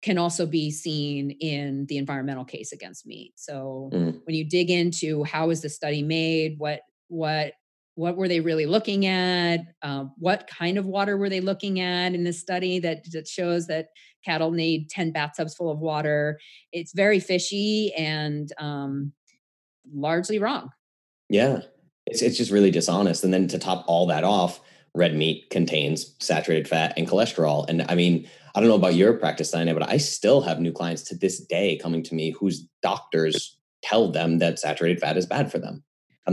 can also be seen in the environmental case against meat. So mm. when you dig into how is the study made, what what what were they really looking at? Um, what kind of water were they looking at in this study that, that shows that cattle need 10 bathtubs full of water? It's very fishy and um, largely wrong. Yeah. It's, it's just really dishonest and then to top all that off red meat contains saturated fat and cholesterol and i mean i don't know about your practice Diana, but i still have new clients to this day coming to me whose doctors tell them that saturated fat is bad for them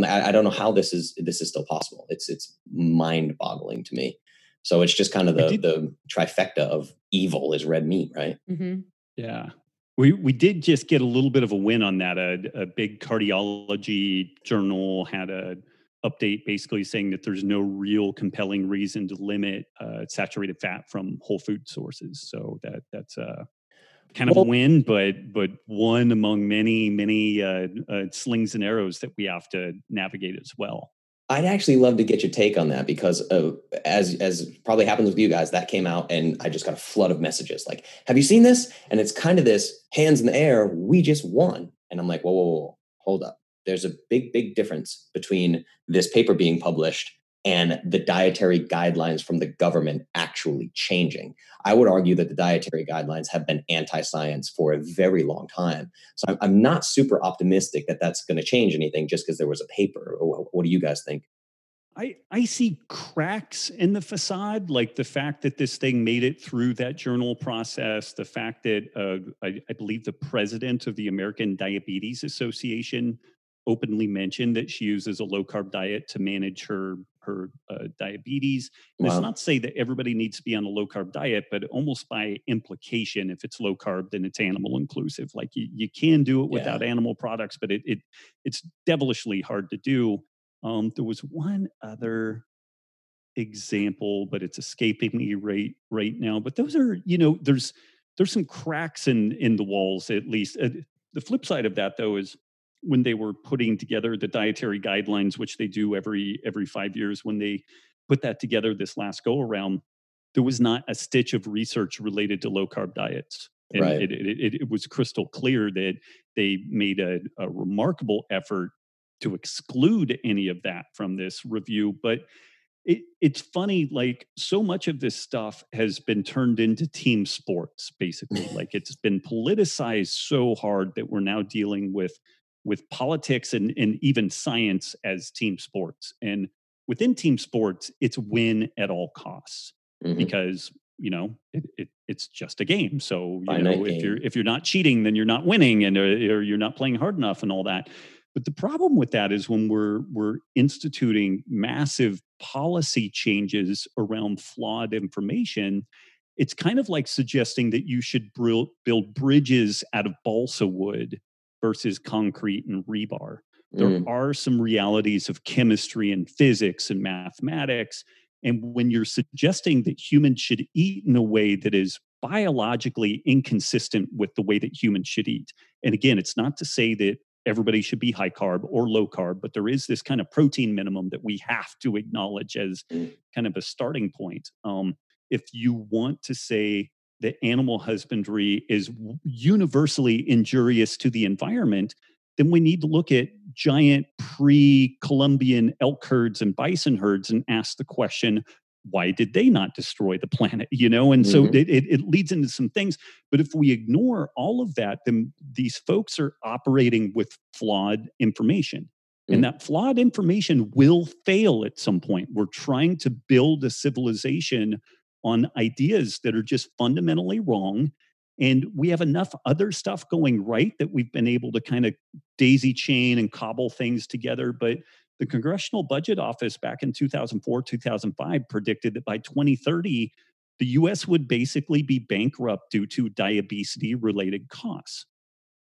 I, I don't know how this is this is still possible. It's it's mind boggling to me. So it's just kind of the did, the trifecta of evil is red meat, right? Mm-hmm. Yeah. We, we did just get a little bit of a win on that. A, a big cardiology journal had a update basically saying that there's no real compelling reason to limit uh, saturated fat from whole food sources. So that that's uh, kind of Well- a win, but but one among many many uh, uh, slings and arrows that we have to navigate as well. I'd actually love to get your take on that because uh, as as probably happens with you guys, that came out and I just got a flood of messages like, "Have you seen this?" And it's kind of this hands in the air. We just won, and I'm like, "Whoa, whoa, whoa, hold up! There's a big, big difference between this paper being published and the dietary guidelines from the government actually changing." I would argue that the dietary guidelines have been anti-science for a very long time. So I'm, not super optimistic that that's going to change anything just because there was a paper. What, what do you guys think? I, I see cracks in the facade, like the fact that this thing made it through that journal process, the fact that uh, I, I believe the president of the American Diabetes Association openly mentioned that she uses a low carb diet to manage her her uh, diabetes. And Wow. It's not to say that everybody needs to be on a low carb diet, but almost by implication, if it's low carb, then it's animal inclusive. Like you, you can do it Yeah. without animal products, but it, it it's devilishly hard to do. Um, there was one other example, but it's escaping me right right now. But those are, you know, there's there's some cracks in in the walls at least. Uh, the flip side of that, though, is when they were putting together the dietary guidelines, which they do every every five years, when they put that together this last go around, there was not a stitch of research related to low carb diets. And Right. it, it, it, it was crystal clear that they made a, a remarkable effort to exclude any of that from this review. But it, it's funny, like so much of this stuff has been turned into team sports, basically. like it's been politicized so hard that we're now dealing with with politics and, and even science as team sports. And within team sports, it's win at all costs Mhm. because you know it, it, it's just a game so you know if you're if you're not cheating then you're not winning and uh, or you're not playing hard enough and all that but the problem with that is when we're we're instituting massive policy changes around flawed information it's kind of like suggesting that you should build bridges out of balsa wood versus concrete and rebar there Mm. are some realities of chemistry and physics and mathematics. And when you're suggesting that humans should eat in a way that is biologically inconsistent with the way that humans should eat, and again, it's not to say that everybody should be high carb or low carb, but there is this kind of protein minimum that we have to acknowledge as Mm. kind of a starting point. Um, if you want to say that animal husbandry is universally injurious to the environment, then we need to look at giant pre Columbian elk herds and bison herds and ask the question why did they not destroy the planet you know and so Mhm. it, it, it leads into some things but if we ignore all of that then these folks are operating with flawed information Mm. and that flawed information will fail at some point we're trying to build a civilization on ideas that are just fundamentally wrong and we have enough other stuff going right that we've been able to kind of daisy chain and cobble things together. But the Congressional Budget Office back in 2004, 2005 predicted that by 2030, the US would basically be bankrupt due to diabetes related costs.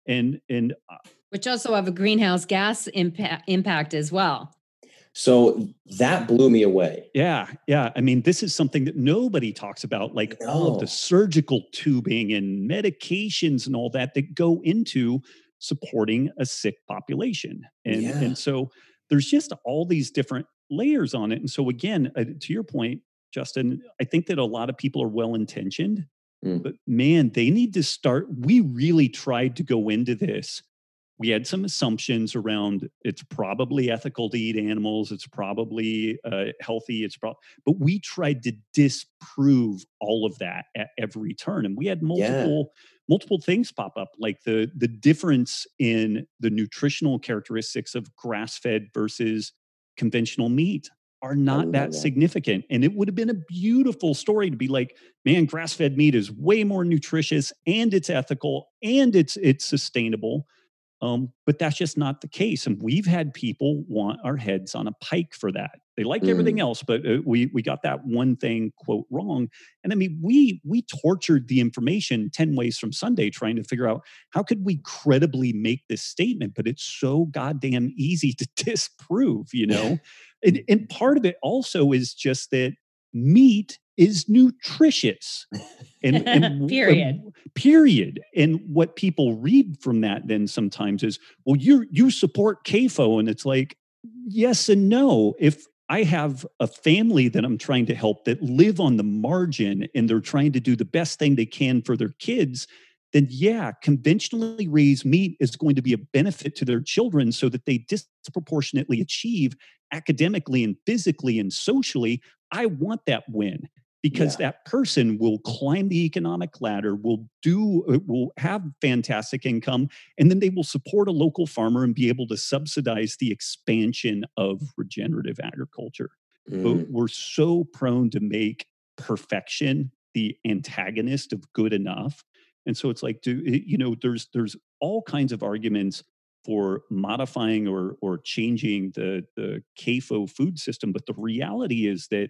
And, and uh, which also have a greenhouse gas impact, impact as well. So that blew me away. Yeah, yeah. I mean, this is something that nobody talks about, like all of the surgical tubing and medications and all that that go into supporting a sick population. And Yeah. and so there's just all these different layers on it. And so again, uh, to your point, Justin, I think that a lot of people are well intentioned, Mm. but man, they need to start. We really tried to go into this we had some assumptions around it's probably ethical to eat animals it's probably uh, healthy it's but we tried to disprove all of that at every turn and we had multiple multiple things pop up like the the difference in the nutritional characteristics of grass-fed versus conventional meat are not that that. significant and it would have been a beautiful story to be like man grass-fed meat is way more nutritious and it's ethical and it's it's sustainable um, but that's just not the case. And we've had people want our heads on a pike for that. They like everything else, but uh, we we got that one thing quote wrong. And I mean, we we tortured the information ten ways from Sunday, trying to figure out how could we credibly make this statement. But it's so goddamn easy to disprove, you know. and, and part of it also is just that meat is nutritious. And, and period. period. And what people read from that then sometimes is, well, you you support CAFO, and it's like, yes and no. If I have a family that I'm trying to help that live on the margin and they're trying to do the best thing they can for their kids, then yeah, conventionally raised meat is going to be a benefit to their children so that they disproportionately achieve academically and physically and socially. I want that win because yeah. that person will climb the economic ladder, will do, uh, will have fantastic income, and then they will support a local farmer and be able to subsidize the expansion of regenerative agriculture. Mm. But we're so prone to make perfection the antagonist of good enough and so it's like, do you know, there's there's all kinds of arguments for modifying or or changing the the CAFO food system, but the reality is that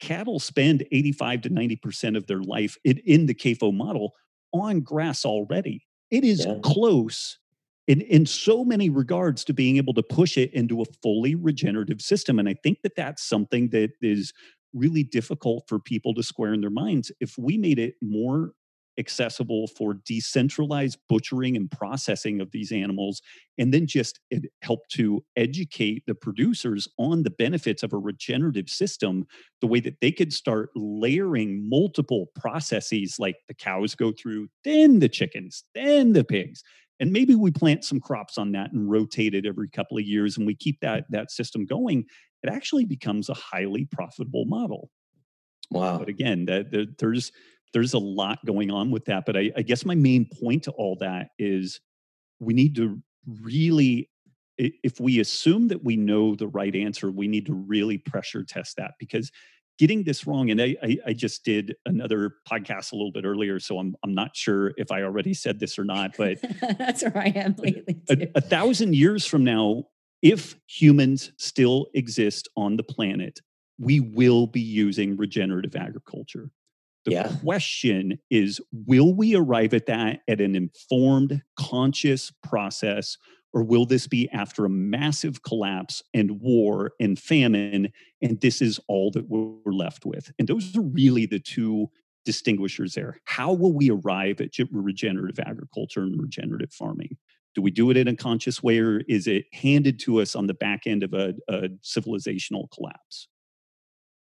cattle spend 85 to 90% of their life in, in the CAFO model on grass already. It is yeah. close in, in so many regards to being able to push it into a fully regenerative system. And I think that that's something that is really difficult for people to square in their minds. If we made it more accessible for decentralized butchering and processing of these animals, and then just help to educate the producers on the benefits of a regenerative system, the way that they could start layering multiple processes like the cows go through, then the chickens, then the pigs. And maybe we plant some crops on that and rotate it every couple of years and we keep that, that system going. It actually becomes a highly profitable model. Wow. But again, that, that there's there's a lot going on with that. But I, I guess my main point to all that is we need to really if we assume that we know the right answer, we need to really pressure test that because getting this wrong, and I, I, I, just did another podcast a little bit earlier, so I'm I'm not sure if I already said this or not, but that's where I am lately. A, a thousand years from now, if humans still exist on the planet, we will be using regenerative agriculture. The yeah. question is will we arrive at that at an informed, conscious process, or will this be after a massive collapse and war and famine? And this is all that we're left with. And those are really the two distinguishers there. How will we arrive at regenerative agriculture and regenerative farming? Do we do it in a conscious way, or is it handed to us on the back end of a, a civilizational collapse?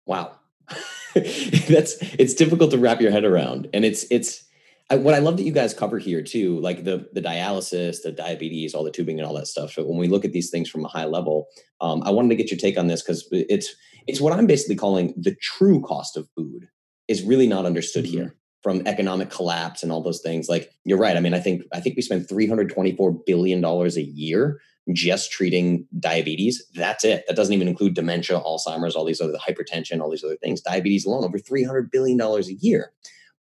Wow. that's it's difficult to wrap your head around and it's it's I, what I love that you guys cover here too, like the the dialysis, the diabetes, all the tubing, and all that stuff. So when we look at these things from a high level, um, I wanted to get your take on this because it's it's what I'm basically calling the true cost of food is really not understood mm-hmm. here from economic collapse and all those things. Like you're right. I mean, I think I think we spend 324 billion dollars a year just treating diabetes. That's it. That doesn't even include dementia, Alzheimer's, all these other hypertension, all these other things. Diabetes alone, over $300 billion a year.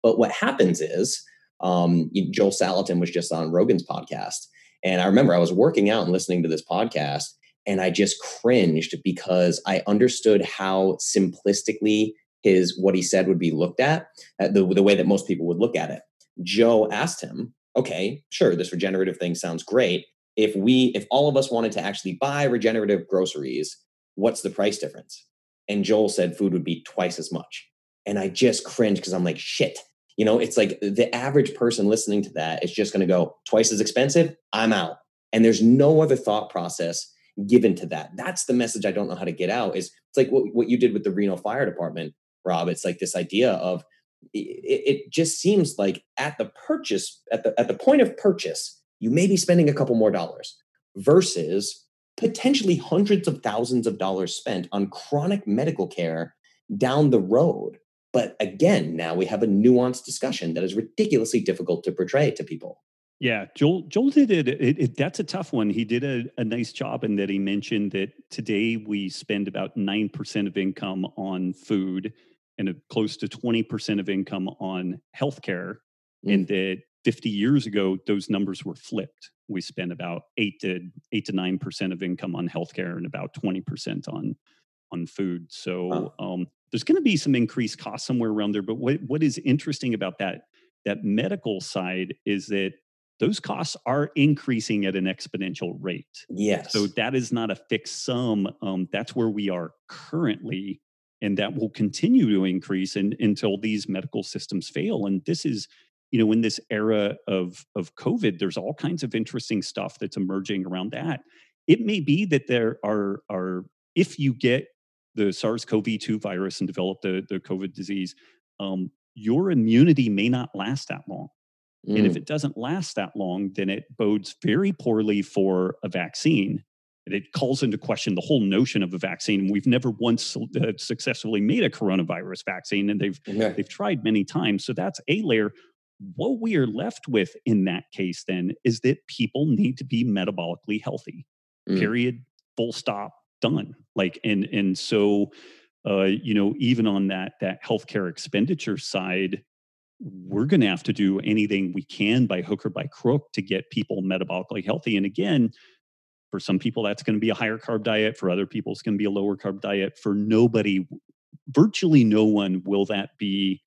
But what happens is, um, Joel Salatin was just on Rogan's podcast. And I remember I was working out and listening to this podcast, and I just cringed because I understood how simplistically his what he said would be looked at, uh, the, the way that most people would look at it. Joe asked him, okay, sure, this regenerative thing sounds great if we if all of us wanted to actually buy regenerative groceries what's the price difference? And joel said food would be twice as much. And i just cringe because i'm like shit. You know it's like the average person listening to that is just going to go twice as expensive? I'm out. And there's no other thought process given to that. That's the message i don't know how to get out is it's like what, what you did with the reno fire department Robb it's like this idea of it, it just seems like at the purchase at the at the point of purchase you may be spending a couple more dollars versus potentially hundreds of thousands of dollars spent on chronic medical care down the road. But again, now we have a nuanced discussion that is ridiculously difficult to portray to people. Yeah, Joel. Joel did it. it, it that's a tough one. He did a, a nice job in that he mentioned that today we spend about nine percent of income on food and a, close to twenty percent of income on healthcare, mm. and that 50 years ago, those numbers were flipped. We spent about eight to eight to nine percent of income on healthcare and about 20 percent on on food. So oh. um, there's going to be some increased cost somewhere around there. But what what is interesting about that that medical side is that those costs are increasing at an exponential rate. Yes. So that is not a fixed sum. Um, that's where we are currently. and that will continue to increase in, until these medical systems fail. And this is, you know, in this era of of COVID, there's all kinds of interesting stuff that's emerging around that. It may be that there are are if you get the SARS-CoV-2 virus and develop the the COVID disease, um, your immunity may not last that long. Mm. And if mm. it doesn't last that long, then it bodes very poorly for a vaccine. And it calls into question the whole notion of a vaccine. We've never once uh, successfully made a coronavirus vaccine, and they've yeah. they've tried many times. So that's a layer. What we are left with in that case then is that people need to be metabolically healthy. Mm. Period. Full stop. Done. Like and and so uh, you know, even on that that healthcare expenditure side, we're going to have to do anything we can by hook or by crook to get people metabolically healthy. And again, for some people, that's going to be a higher carb diet. For other people, it's going to be a lower carb diet. For nobody, virtually no one, will that be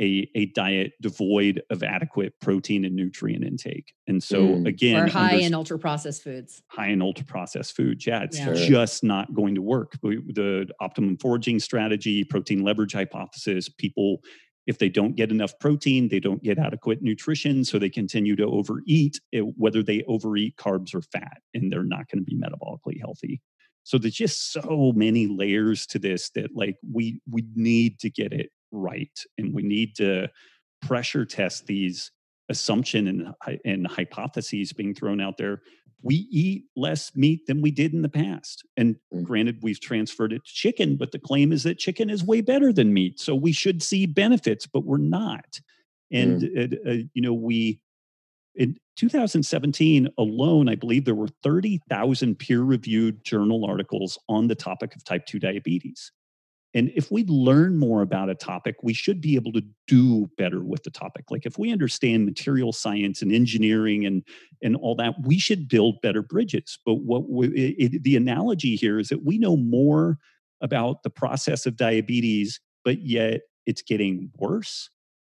a, a diet devoid of adequate protein and nutrient intake. And so mm. again, or high in ultra processed foods. High in ultra processed foods. Yeah, it's yeah. just not going to work. The optimum foraging strategy, protein leverage hypothesis, people if they don't get enough protein, they don't get adequate nutrition, so they continue to overeat, it, whether they overeat carbs or fat, and they're not going to be metabolically healthy. So there's just so many layers to this that like we we need to get it right, and we need to pressure test these assumption and, and hypotheses being thrown out there we eat less meat than we did in the past. And mm. granted, we've transferred it to chicken, but the claim is that chicken is way better than meat. So we should see benefits, but we're not. And, mm. uh, uh, you know, we, in 2017 alone, I believe there were 30,000 peer reviewed journal articles on the topic of type 2 diabetes. And if we learn more about a topic, we should be able to do better with the topic. Like if we understand material science and engineering and and all that, we should build better bridges. But what we, it, the analogy here is that we know more about the process of diabetes, but yet it's getting worse.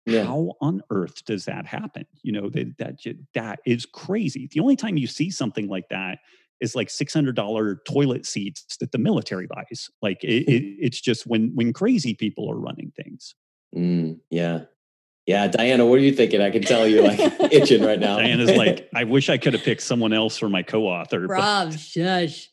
Yeah. How on earth does that happen? You know that that that is crazy. The only time you see something like that is like $600 toilet seats that the military buys. Like it, it, it's just when when crazy people are running things. Mm, yeah. Yeah, Diana, what are you thinking? I can tell you like itching right now. Diana's like, I wish I could have picked someone else for my co-author. Robb, but... shush.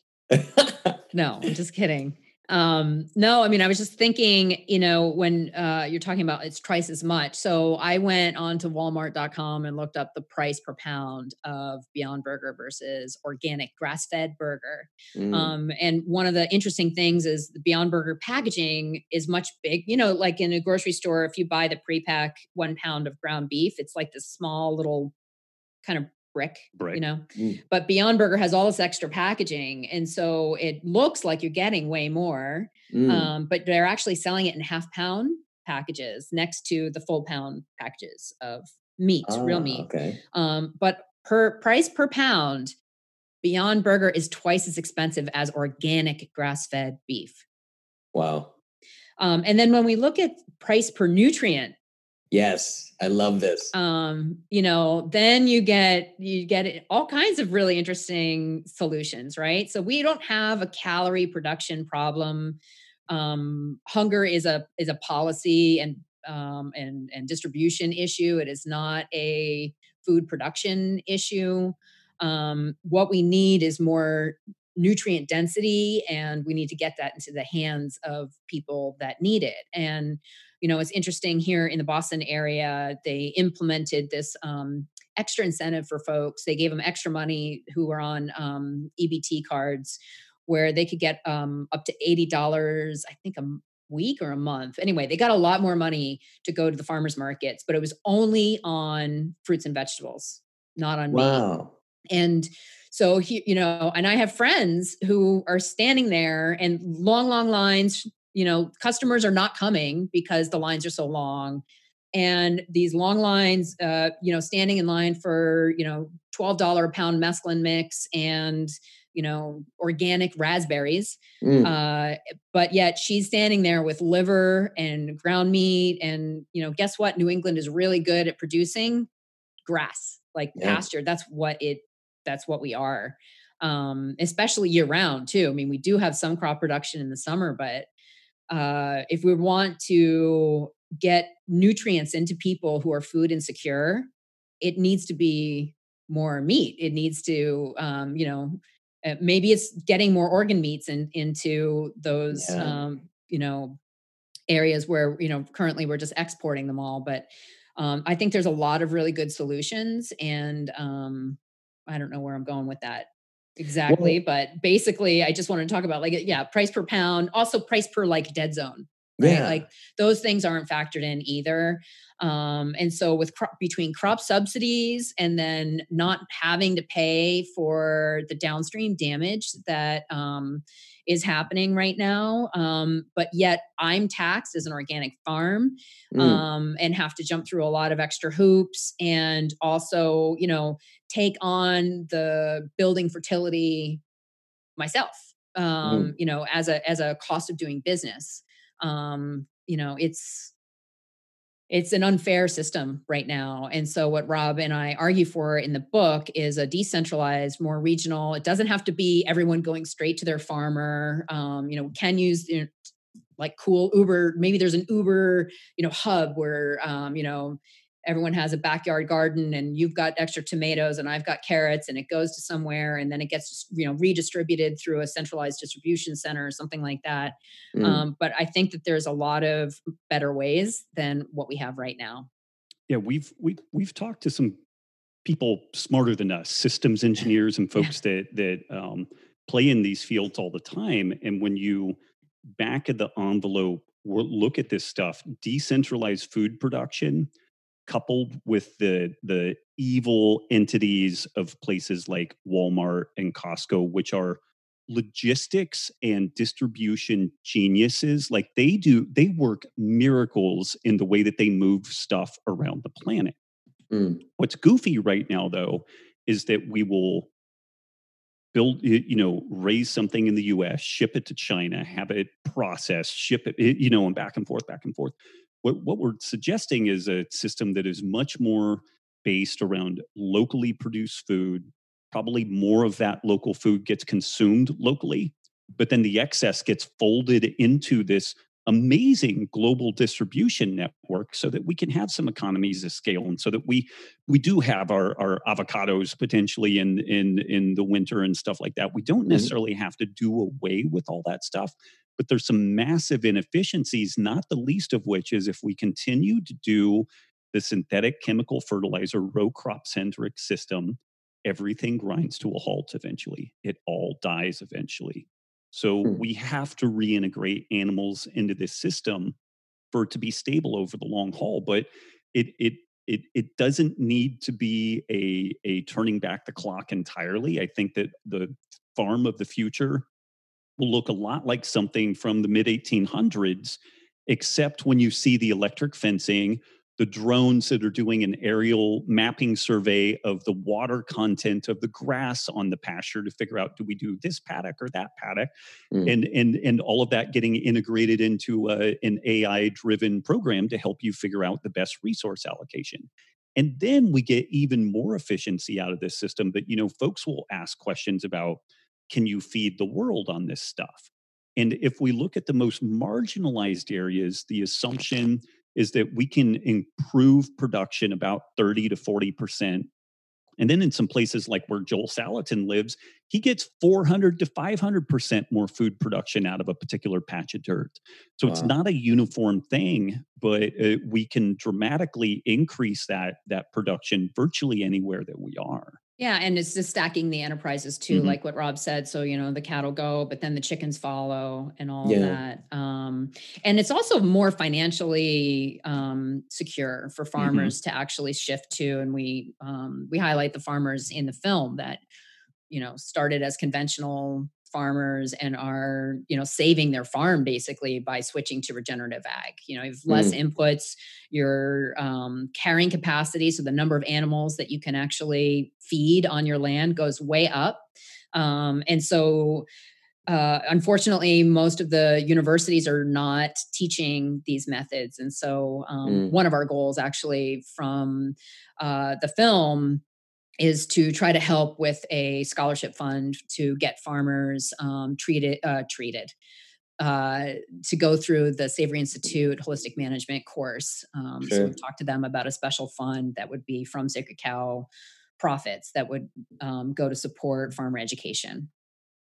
no, I'm just kidding. Um, no, I mean, I was just thinking, you know, when uh, you're talking about it's twice as much. So I went on to walmart.com and looked up the price per pound of Beyond Burger versus organic grass fed burger. Mm. Um, and one of the interesting things is the Beyond Burger packaging is much big. You know, like in a grocery store, if you buy the pre pack one pound of ground beef, it's like this small little kind of brick, brick. you know. Mm. But Beyond Burger has all this extra packaging, and so it looks like you're getting way more. Mm. Um, but they're actually selling it in half pound packages next to the full pound packages of meat, real ah, meat. Okay. Um, but per price per pound, Beyond Burger is twice as expensive as organic grass fed beef. Wow. Um, and then when we look at price per nutrient, Yes, I love this. Um, you know, then you get you get all kinds of really interesting solutions, right? So we don't have a calorie production problem. Um, hunger is a is a policy and um, and and distribution issue. It is not a food production issue. Um, what we need is more nutrient density, and we need to get that into the hands of people that need it. And you know, it's interesting here in the Boston area, they implemented this um, extra incentive for folks. They gave them extra money who were on um, EBT cards where they could get um, up to $80, I think a week or a month. Anyway, they got a lot more money to go to the farmers markets, but it was only on fruits and vegetables, not on wow. meat. And so he, you know, and I have friends who are standing there and long, long lines you know customers are not coming because the lines are so long and these long lines uh, you know standing in line for you know $12 a pound mesclun mix and you know organic raspberries mm. uh, but yet she's standing there with liver and ground meat and you know guess what new england is really good at producing grass like yeah. pasture that's what it that's what we are um, especially year round too i mean we do have some crop production in the summer but uh, if we want to get nutrients into people who are food insecure, it needs to be more meat. It needs to, um, you know, uh, maybe it's getting more organ meats in, into those, Yeah. um, you know, areas where you know currently we're just exporting them all. But um, I think there's a lot of really good solutions, and um, I don't know where I'm going with that exactly, but basically, I just wanted to talk about like yeah, price per pound, also price per like dead zone right Yeah. like those things aren't factored in either um, and so with crop between crop subsidies and then not having to pay for the downstream damage that um, is happening right now um, but yet i'm taxed as an organic farm Mm. um, and have to jump through a lot of extra hoops and also you know take on the building fertility myself um, you know as a as a cost of doing business. Um, you know it's it's an unfair system right now and so what Robb and i argue for in the book is a decentralized more regional it doesn't have to be everyone going straight to their farmer um, you know can use you know, like cool uber maybe there's an uber you know hub where um, you know everyone has a backyard garden and you've got extra tomatoes and i've got carrots and it goes to somewhere and then it gets you know redistributed through a centralized distribution center or something like that Mm. um, but i think that there's a lot of better ways than what we have right now Yeah, we've we we've talked to some people smarter than us, systems engineers and Yeah. folks that that um, play in these fields all the time. And when you back of the envelope look at this stuff, decentralized food production, coupled with the the evil entities of places like Walmart and Costco, which are logistics and distribution geniuses like they do they work miracles in the way that they move stuff around the planet Mm. what's goofy right now though is that we will build you know raise something in the us ship it to china have it processed ship it it- you know and back and forth back and forth what, what we're suggesting is a system that is much more based around locally produced food probably more of that local food gets consumed locally but then the excess gets folded into this amazing global distribution network so that we can have some economies of scale and so that we we do have our our avocados potentially in in in the winter and stuff like that we don't Mhm. necessarily have to do away with all that stuff but there's some massive inefficiencies not the least of which is if we continue to do the synthetic chemical fertilizer row crop centric system everything grinds to a halt eventually it all dies eventually so Hmm. we have to reintegrate animals into this system for it to be stable over the long haul. But it it it it doesn't need to be a a turning back the clock entirely. I think that the farm of the future will look a lot like something from the mid 1800s, except when you see the electric fencing, the drones that are doing an aerial mapping survey of the water content of the grass on the pasture to figure out do we do this paddock or that paddock Mm. and and and all of that getting integrated into uh, an AI driven program to help you figure out the best resource allocation and then we get even more efficiency out of this system but you know folks will ask questions about can you feed the world on this stuff and if we look at the most marginalized areas the assumption is that we can improve production about 30 to 40 percent and then in some places like where Joel Salatin lives, he gets 400 to 500% more food production out of a particular patch of dirt. So it's not a uniform thing, but uh, we can dramatically increase that that production virtually anywhere that we are. Yeah, and it's just stacking the enterprises too, Mhm. like what Robb said. So you know the cattle go, but then the chickens follow, and all Yeah. that. Um, and it's also more financially um, secure for farmers to actually shift to. And we um, we highlight the farmers in the film that you know started as conventional farmers and are you know saving their farm basically by switching to regenerative ag. You know you have less inputs your um, carrying capacity so the number of animals that you can actually feed on your land goes way up. Um, and so uh, unfortunately most of the universities are not teaching these methods. And so um, Mm. one of our goals actually from uh, the film is to try to help with a scholarship fund to get farmers um, treated uh, treated uh, to go through the Savory Institute holistic management course. Um, So we've talked to them about a special fund that would be from Sacred Cow profits that would um, go to support farmer education.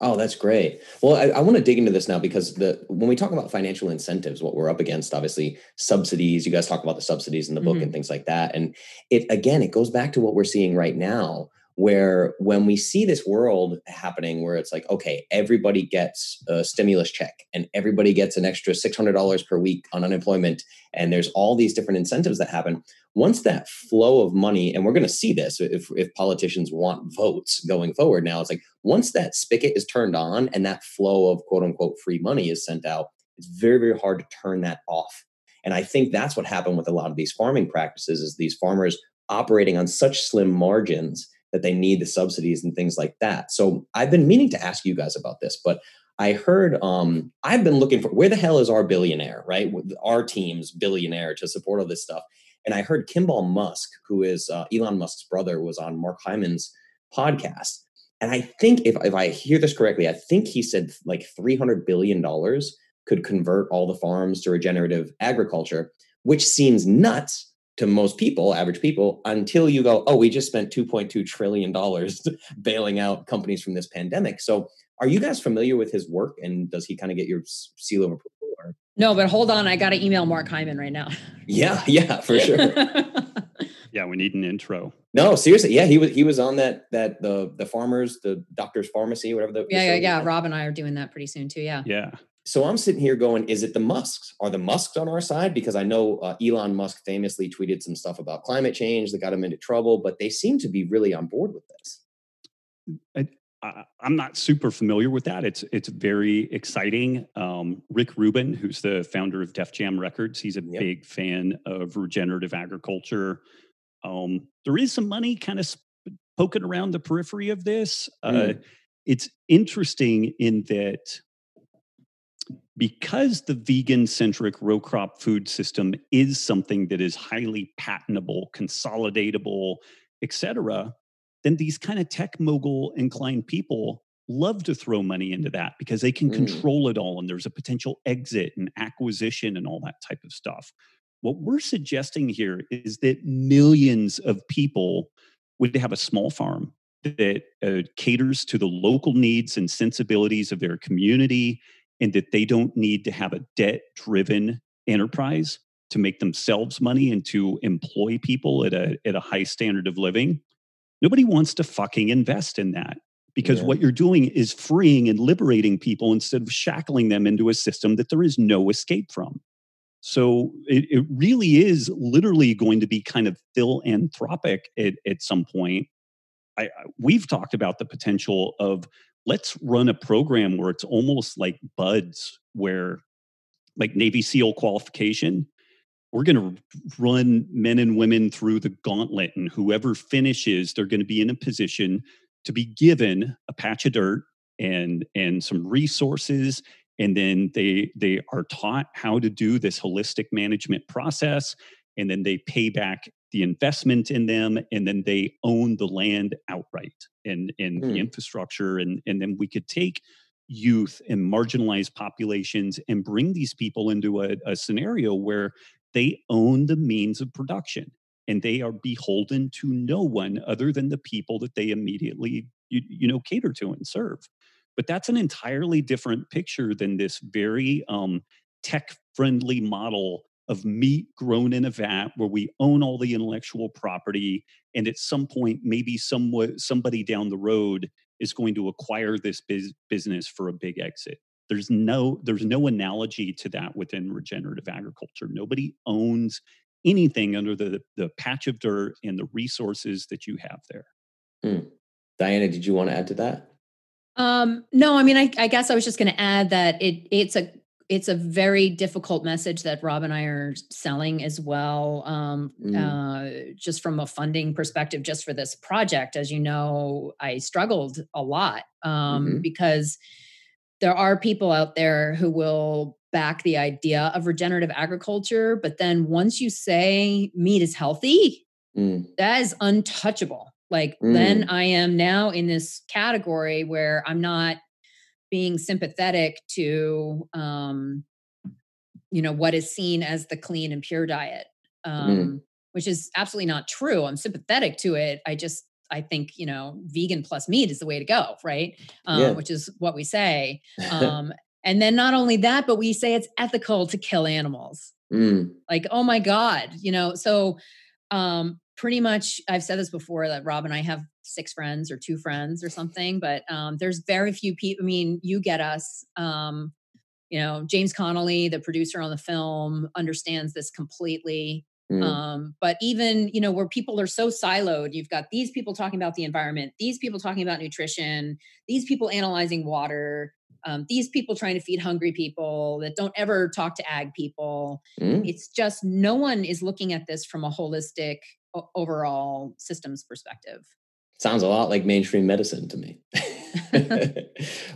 Oh, that's great. Well, I, I want to dig into this now because the when we talk about financial incentives, what we're up against, obviously subsidies. You guys talk about the subsidies in the book Mhm. and things like that, and it again, it goes back to what we're seeing right now, where when we see this world happening, where it's like, okay, everybody gets a stimulus check and everybody gets an extra six hundred dollars per week on unemployment, and there's all these different incentives that happen. Once that flow of money, and we're going to see this if if politicians want votes going forward, now it's like once that spigot is turned on and that flow of quote unquote free money is sent out, it's very, very hard to turn that off. And I think that's what happened with a lot of these farming practices is these farmers operating on such slim margins that they need the subsidies and things like that. So I've been meaning to ask you guys about this, but I heard um, I've been looking for where the hell is our billionaire, right? Our team's billionaire to support all this stuff. And I heard Kimball Musk, who is uh, Elon Musk's brother, was on Mark Hyman's podcast. And I think if, if I hear this correctly, I think he said like $300 billion could convert all the farms to regenerative agriculture, which seems nuts to most people, average people, until you go, oh, we just spent $2.2 trillion bailing out companies from this pandemic. So are you guys familiar with his work and does he kind of get your seal of approval? Or? No, but hold on, I got to email Mark Hyman right now. Yeah, yeah, for sure. Yeah, we need an intro. No, seriously. Yeah, he was he was on that that the the farmers, the Doctor's Farmacy, whatever the the yeah, show yeah, yeah. Robb and I are doing that pretty soon too. Yeah. Yeah. So I'm sitting here going, is it the Musks? Are the Musks on our side? Because I know uh, Elon Musk famously tweeted some stuff about climate change that got him into trouble, but they seem to be really on board with this. I, I'm not super familiar with that. It's it's very exciting. Um, Rick Rubin, who's the founder of Def Jam Records, he's a Yep. big fan of regenerative agriculture. Um, there is some money kind of poking around the periphery of this. Uh, Mm. it's interesting in that because the vegan centric row crop food system is something that is highly patentable, consolidatable, et cetera, then these kind of tech mogul inclined people love to throw money into that because they can Mm. control it all and there's a potential exit and acquisition and all that type of stuff. What we're suggesting here is that millions of people would have a small farm that uh, caters to the local needs and sensibilities of their community and that they don't need to have a debt driven enterprise to make themselves money and to employ people at a, at a high standard of living. Nobody wants to fucking invest in that because Yeah. what you're doing is freeing and liberating people instead of shackling them into a system that there is no escape from. So it, it really is literally going to be kind of philanthropic at, at some point. I, I- we've talked about the potential of let's run a program where it's almost like buds, where like Navy SEAL qualification, we're going to run men and women through the gauntlet, and whoever finishes, they're going to be in a position to be given a patch of dirt and and some resources and then they they are taught how to do this holistic management process and then they pay back the investment in them and then they own the land outright and and Hmm. the infrastructure and and then we could take youth and marginalized populations and bring these people into a, a scenario where they own the means of production and they are beholden to no one other than the people that they immediately you, you know cater to and serve but that's an entirely different picture than this very um, tech friendly model of meat grown in a vat where we own all the intellectual property and at some point maybe somewhat somebody down the road is going to acquire this bus- business for a big exit. There's no there's no analogy to that within regenerative agriculture. Nobody owns anything under the the patch of dirt and the resources that you have there. Diana, did you want to add to that? Um, no, I mean, I, I guess I was just going to add that it it's a it's a very difficult message that Robb and I are selling as well. Um, Mm. uh, just from a funding perspective, just for this project, as you know, I struggled a lot um, Mhm. because there are people out there who will back the idea of regenerative agriculture, but then once you say meat is healthy, Mm, that is untouchable. Like then I am now in this category where I'm not being sympathetic to um, you know what is seen as the clean and pure diet um, mm. which is absolutely not true i'm sympathetic to it i just i think you know vegan plus meat is the way to go right um, yeah. which is what we say um, and then not only that but we say it's ethical to kill animals mm. like oh my god you know so um, pretty much i've said this before that Robb and i have six friends or two friends or something but um, there's very few people i mean you get us um, you know james connolly the producer on the film understands this completely mm. um, but even you know where people are so siloed you've got these people talking about the environment these people talking about nutrition these people analyzing water um, these people trying to feed hungry people that don't ever talk to ag people mm. it's just no one is looking at this from a holistic overall systems perspective sounds a lot like mainstream medicine to me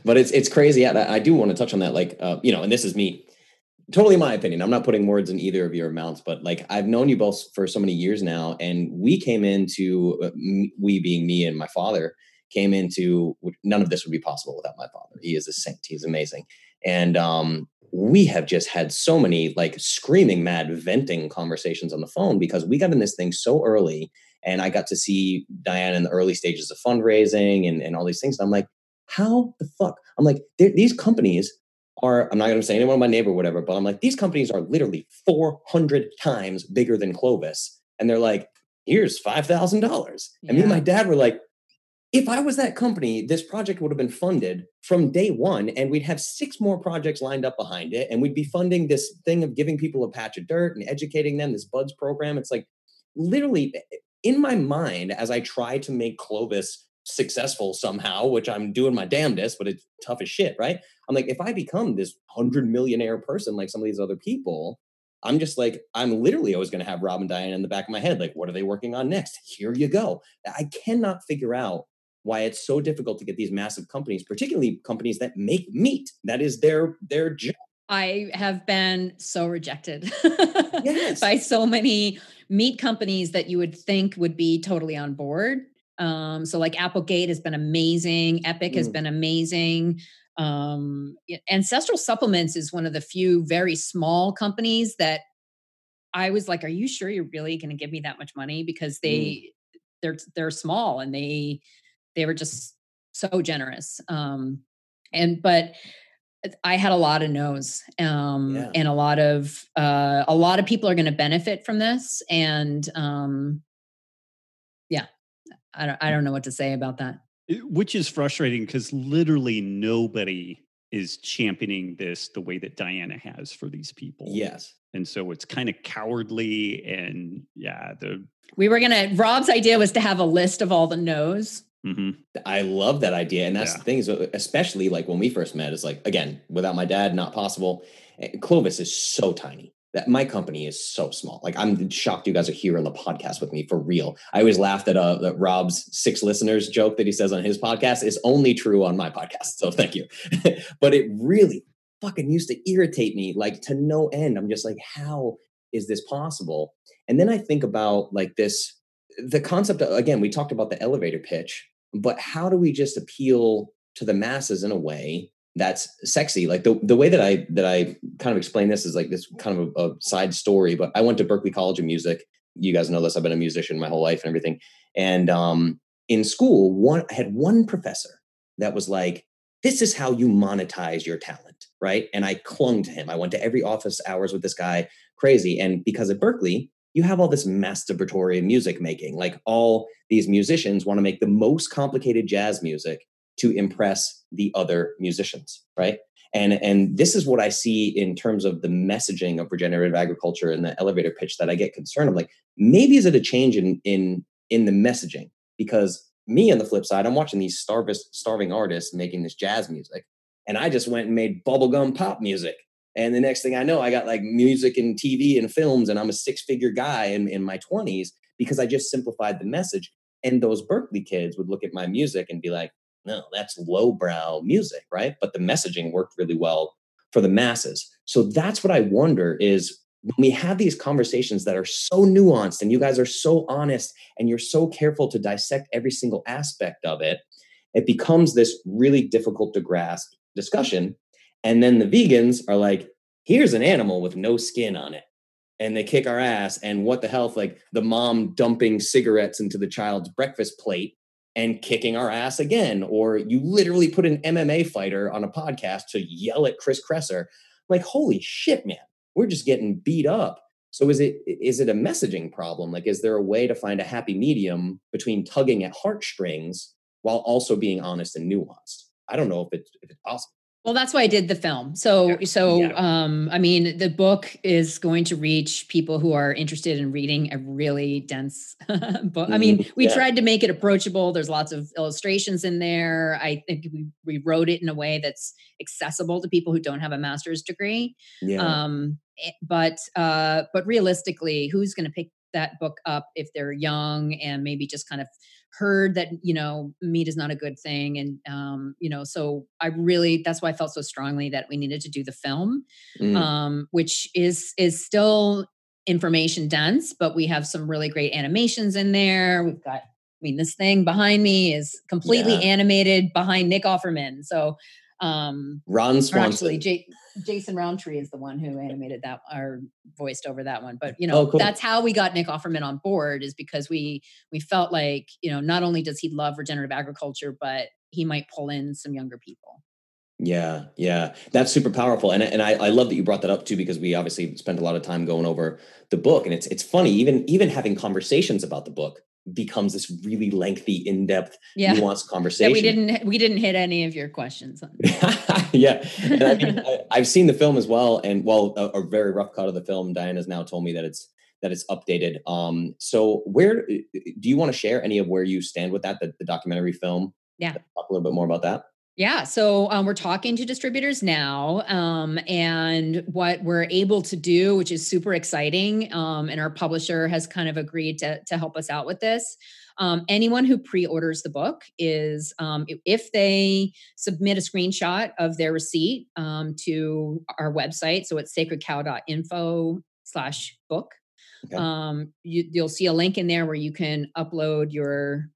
but it's it's crazy. Yeah, I do want to touch on that. Like, uh, you know, and this is me, totally my opinion. I'm not putting words in either of your mouths, but like I've known you both for so many years now, and we came into uh, we being me and my father came into none of this would be possible without my father. He is a saint. He's amazing, and um, we have just had so many like screaming mad venting conversations on the phone because we got in this thing so early and I got to see Diane in the early stages of fundraising and, and all these things. And I'm like, how the fuck? I'm like, these companies are, I'm not going to say anyone in my neighbor, whatever, but I'm like, these companies are literally 400 times bigger than Clovis. And they're like, here's $5,000. And me and my dad were like, if I was that company, this project would have been funded from day one, and we'd have six more projects lined up behind it. And we'd be funding this thing of giving people a patch of dirt and educating them, this BUDS program. It's like literally eh, in my mind, as I try to make Clovis successful somehow, which I'm doing my damnedest, but it's tough as shit, right? I'm like, if I become this hundred millionaire person like some of these other people, I'm just like, I'm literally always going to have Robb and Diane in the back of my head. Like, what are they working on next? Here you go. I cannot figure out why it's so difficult to get these massive companies, particularly companies that make meat. That is their their job. I have been so rejected yes. by so many meat companies that you would think would be totally on board. Um, so like Applegate has been amazing. Epic mm. has been amazing. Um, Ancestral Supplements is one of the few very small companies that I was like, "Are you sure you're really going to give me that much money?" Because they mm. they're they're small and they they were just so generous. Um, and but I had a lot of no's, um, yeah. and a lot of uh, a lot of people are going to benefit from this, and um, yeah, I don't I don't know what to say about that. Which is frustrating because literally nobody is championing this the way that Diana has for these people. Yes, and so it's kind of cowardly, and yeah, the we were gonna. Robb's idea was to have a list of all the no's Mm-hmm. I love that idea. And that's yeah. the thing is, especially like when we first met, is like, again, without my dad, not possible. Eh, Clovis is so tiny that my company is so small. Like I'm shocked you guys are here on the podcast with me for real. I always laughed at uh Robb's six listeners joke that he says on his podcast is only true on my podcast. So thank you. but it really fucking used to irritate me like to no end. I'm just like, how is this possible? And then I think about like this the concept of, again we talked about the elevator pitch but how do we just appeal to the masses in a way that's sexy? Like the, the way that i that i kind of explain this is like this kind of a, a side story but i went to Berklee college of music. You guys know this. I've been a musician my whole life and everything. And um in school one i had one professor that was like this is how you monetize your talent right? And i clung to him. I went to every office hours with this guy crazy. And because at berklee you have all this masturbatory music making. Like all these musicians want to make the most complicated jazz music to impress the other musicians, right? And and this is what I see in terms of the messaging of regenerative agriculture and the elevator pitch that I get concerned. I'm like, maybe is it a change in in in the messaging? Because me on the flip side, I'm watching these starving starving artists making this jazz music, and I just went and made bubblegum pop music and the next thing I know, I got like music and TV and films, and I'm a six figure guy in, in my 20s because I just simplified the message. And those Berklee kids would look at my music and be like, no, that's lowbrow music, right? But the messaging worked really well for the masses. So that's what I wonder is when we have these conversations that are so nuanced and you guys are so honest and you're so careful to dissect every single aspect of it, it becomes this really difficult to grasp discussion. And then the vegans are like, here's an animal with no skin on it. And they kick our ass. And what the hell? Like the mom dumping cigarettes into the child's breakfast plate and kicking our ass again. Or you literally put an MMA fighter on a podcast to yell at Chris Kresser. Like, holy shit, man, we're just getting beat up. So is it is it a messaging problem? Like, is there a way to find a happy medium between tugging at heartstrings while also being honest and nuanced? I don't know if it's if it's possible. Well, that's why I did the film. So, so, yeah. um, I mean, the book is going to reach people who are interested in reading a really dense book. I mean, mm-hmm. we yeah. tried to make it approachable. There's lots of illustrations in there. I think we, we wrote it in a way that's accessible to people who don't have a master's degree. Yeah. Um, eh, but, uh, but realistically, who's going to pick that book up if they're young and maybe just kind of heard that you know meat is not a good thing and um you know so i really that's why i felt so strongly that we needed to do the film mm. um which is is still information dense but we have some really great animations in there we've got I mean, this thing behind me is completely yeah. animated behind Nick Offerman. So um, Ron Swanson. Actually, J- Jason Rowntree is the one who animated that or voiced over that one. But you know, oh, cool. that's how we got Nick Offerman on board is because we we felt like you know not only does he love regenerative agriculture, but he might pull in some younger people. Yeah, yeah, that's super powerful, and and I, I love that you brought that up too because we obviously spent a lot of time going over the book, and it's it's funny even even having conversations about the book becomes this really lengthy, in-depth, yeah. nuanced conversation. Yeah, we didn't we didn't hit any of your questions. yeah, and I mean, I, have seen the film as well, and well, a, a, very rough cut of the film. Diana's now told me that it's that it's updated. Um, so where do you want to share any of where you stand with that, the, the documentary film? Yeah, talk a little bit more about that. Yeah, so um, we're talking to distributors now, um, and what we're able to do, which is super exciting, um, and our publisher has kind of agreed to to help us out with this. Um, anyone who pre-orders the book is, um, if they submit a screenshot of their receipt um, to our website, so it's sacredcow.info slash book. Okay. You, will see a link in there where you can upload your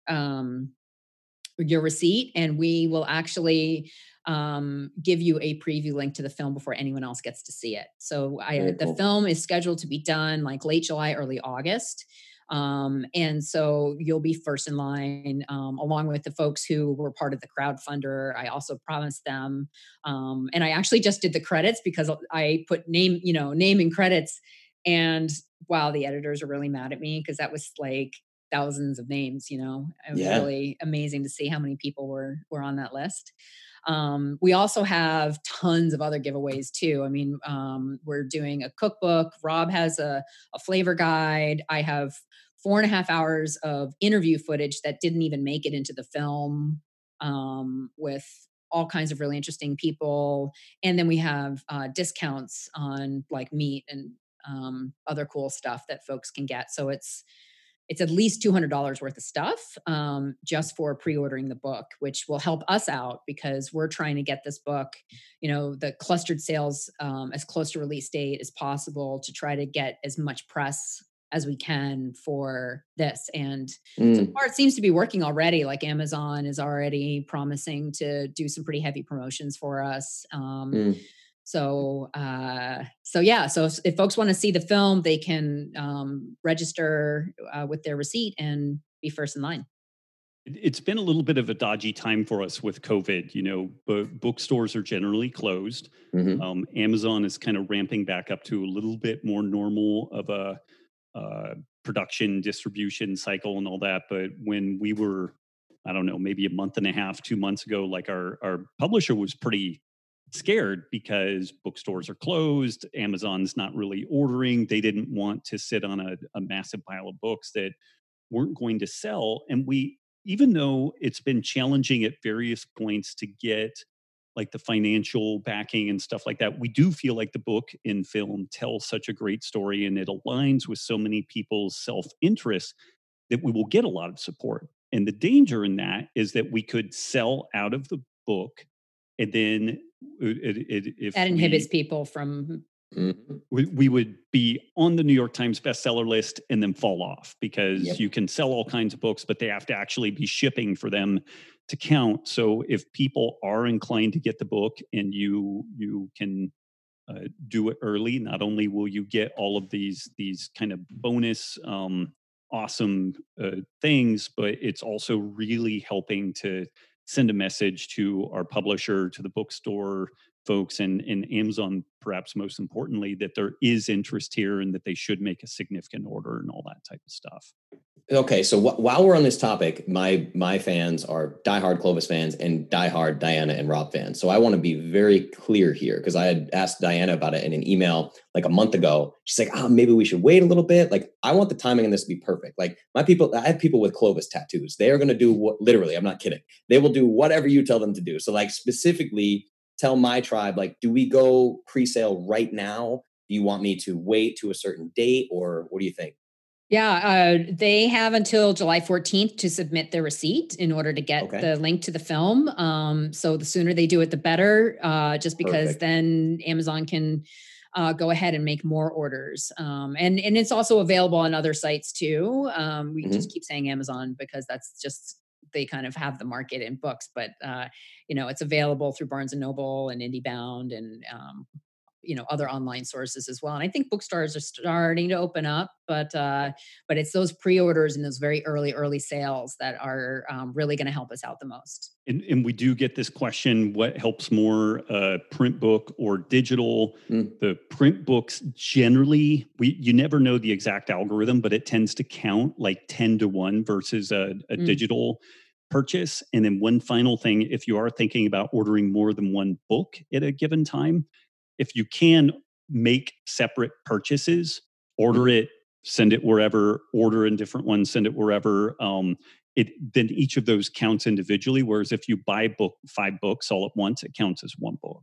your receipt and we will actually um, give you a preview link to the film before anyone else gets to see it. So I, cool. the film is scheduled to be done like late July, early August. Um, and so you'll be first in line um, along with the folks who were part of the crowdfunder. I also promised them, um, and I actually just did the credits because I put name, you know, name and credits. And wow, the editors are really mad at me because that was like thousands of names you know? It was yeah. really amazing to see how many people were were on that list. Um, we also have tons of other giveaways too. I mean um, we're doing a cookbook. Robb has a, a flavor guide. I have four and a half hours of interview footage that didn't even make it into the film um, with all kinds of really interesting people. And then we have uh, discounts on like meat and um, other cool stuff that folks can get. So it's it's at least $200 worth of stuff um, just for pre-ordering the book which will help us out because we're trying to get this book you know the clustered sales um, as close to release date as possible to try to get as much press as we can for this and mm. so far it seems to be working already like amazon is already promising to do some pretty heavy promotions for us um, mm so uh, so yeah so if, if folks want to see the film they can um, register uh, with their receipt and be first in line. It's been a little bit of a dodgy time for us with covid you know but bookstores are generally closed. Mm-hmm. um, amazon is kind of ramping back up to a little bit more normal of a uh, production distribution cycle and all that but when we were i don't know maybe a month and a half two months ago like our our publisher was pretty scared because bookstores are closed, Amazon's not really ordering. They didn't want to sit on a, a massive pile of books that weren't going to sell. And we, even though it's been challenging at various points to get like the financial backing and stuff like that, we do feel like the book in film tells such a great story and it aligns with so many people's self interest that we will get a lot of support. And the danger in that is that we could sell out of the book and then it, it, if that inhibits we, people from mm-hmm. we, we, would be on the new york times bestseller list and then fall off because yep. you can sell all kinds of books but they have to actually be shipping for them to count. So if people are inclined to get the book and you you can uh, do it early, not only will you get all of these these kind of bonus um, awesome uh, things, but it's also really helping to send a message to our publisher, to the bookstore folks, and, and Amazon, perhaps most importantly, that there is interest here and that they should make a significant order and all that type of stuff. Okay, so wh- while we're on this topic, my my fans are diehard Clovis fans and diehard Diana and Robb fans. So I want to be very clear here because I had asked Diana about it in an email like a month ago. She's like, "Oh, maybe we should wait a little bit." Like, I want the timing on this to be perfect. Like, my people, I have people with Clovis tattoos. They are going to do what? Literally, I'm not kidding. They will do whatever you tell them to do. So, like, specifically, tell my tribe, like, do we go pre-sale right now? Do you want me to wait to a certain date, or what do you think? Yeah, uh, they have until July 14th to submit their receipt in order to get Okay. the link to the film. Um, so the sooner they do it, the better, uh, just because Perfect. then Amazon can uh, go ahead and make more orders. Um, and, and it's also available on other sites too. Um, we Mhm. just keep saying Amazon because that's just, they kind of have the market in books, but, uh, you know, it's available through Barnes and Noble and IndieBound and, um, you know other online sources as well and i think bookstores are starting to open up but uh but it's those pre-orders and those very early early sales that are um, really going to help us out the most And, and we do get this question what helps more, uh, print book or digital? Mm. The print books generally, we you never know the exact algorithm, but it tends to count like 10 to 1 versus a, a Mm. digital purchase. And then one final thing if you are thinking about ordering more than one book at a given time, if you can make separate purchases, order it, send it wherever, order in different ones, send it wherever. Um, it then each of those counts individually. Whereas if you buy book five books all at once, it counts as one book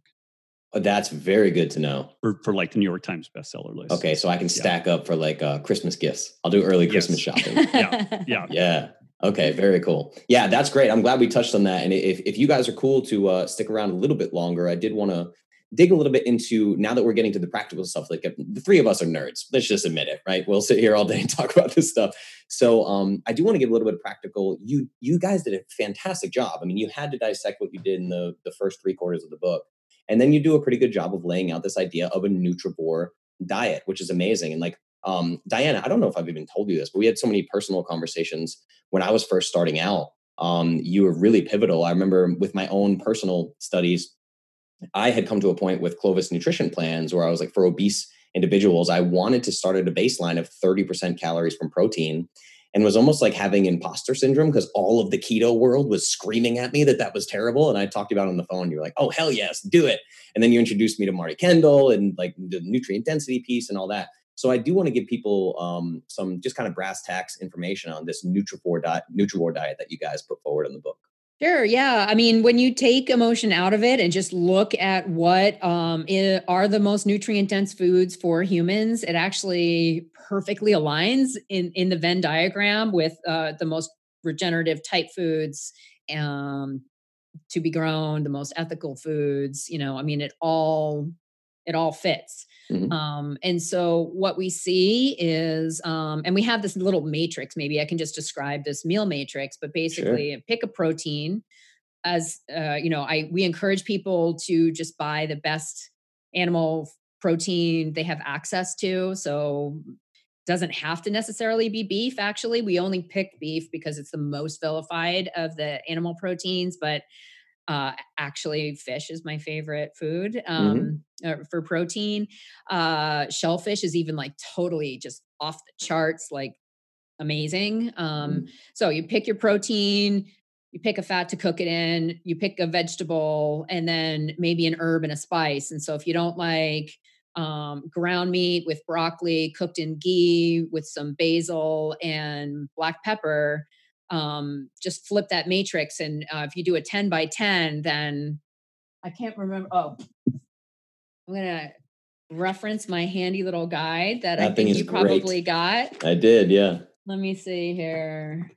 Oh, that's very good to know. for, for like the New York Times bestseller list. Okay, so I can stack up for like uh, Christmas gifts. I'll do early Christmas Yes. shopping. Yeah, yeah. Yeah. Okay. Very cool. Yeah, that's great. I'm glad we touched on that. And if, if you guys are cool to uh, stick around a little bit longer, I did want to dig a little bit into now that we're getting to the practical stuff. Like uh, the three of us are nerds. Let's just admit it, right? We'll sit here all day and talk about this stuff. So um, I do want to give a little bit of practical. You you guys did a fantastic job. I mean, you had to dissect what you did in the the first three quarters of the book, and then you do a pretty good job of laying out this idea of a nutrivore diet, which is amazing. And like um, Diana, I don't know if I've even told you this, but we had so many personal conversations when I was first starting out. Um, you were really pivotal. I remember with my own personal studies, I had come to a point with Clovis nutrition plans where I was like, for obese individuals, I wanted to start at a baseline of 30% calories from protein and was almost like having imposter syndrome because all of the keto world was screaming at me that that was terrible. And I talked about on the phone. You were like, oh, hell yes, do it. And then you introduced me to Marty Kendall and like the nutrient density piece and all that. So I do want to give people um, some just kind of brass tacks information on this Nutrivore diet, Nutrivore diet that you guys put forward in the book. Sure. Yeah. I mean, when you take emotion out of it and just look at what um, i- are the most nutrient dense foods for humans, it actually perfectly aligns in in the Venn diagram with uh, the most regenerative type foods um, to be grown, the most ethical foods. You know, I mean, it all it all fits. Mhm. Um, and so what we see is, um, and we have this little matrix. Maybe I can just describe this meal matrix, but basically, pick a protein. As uh, you know, I we encourage people to just buy the best animal protein they have access to. So doesn't have to necessarily be beef. Actually, we only pick beef because it's the most vilified of the animal proteins, but uh, actually, fish is my favorite food um, uh, for protein. Uh, shellfish is even like totally just off the charts, like amazing. Um, So you pick your protein, you pick a fat to cook it in, you pick a vegetable, and then maybe an herb and a spice. And so if you don't like um, ground meat with broccoli cooked in ghee with some basil and black pepper, um, just flip that matrix. And uh, if you do a 10 by 10, then I can't remember. Oh, I'm going to reference my handy little guide that, I That thing think you great. probably got. I did, yeah. Let me see here.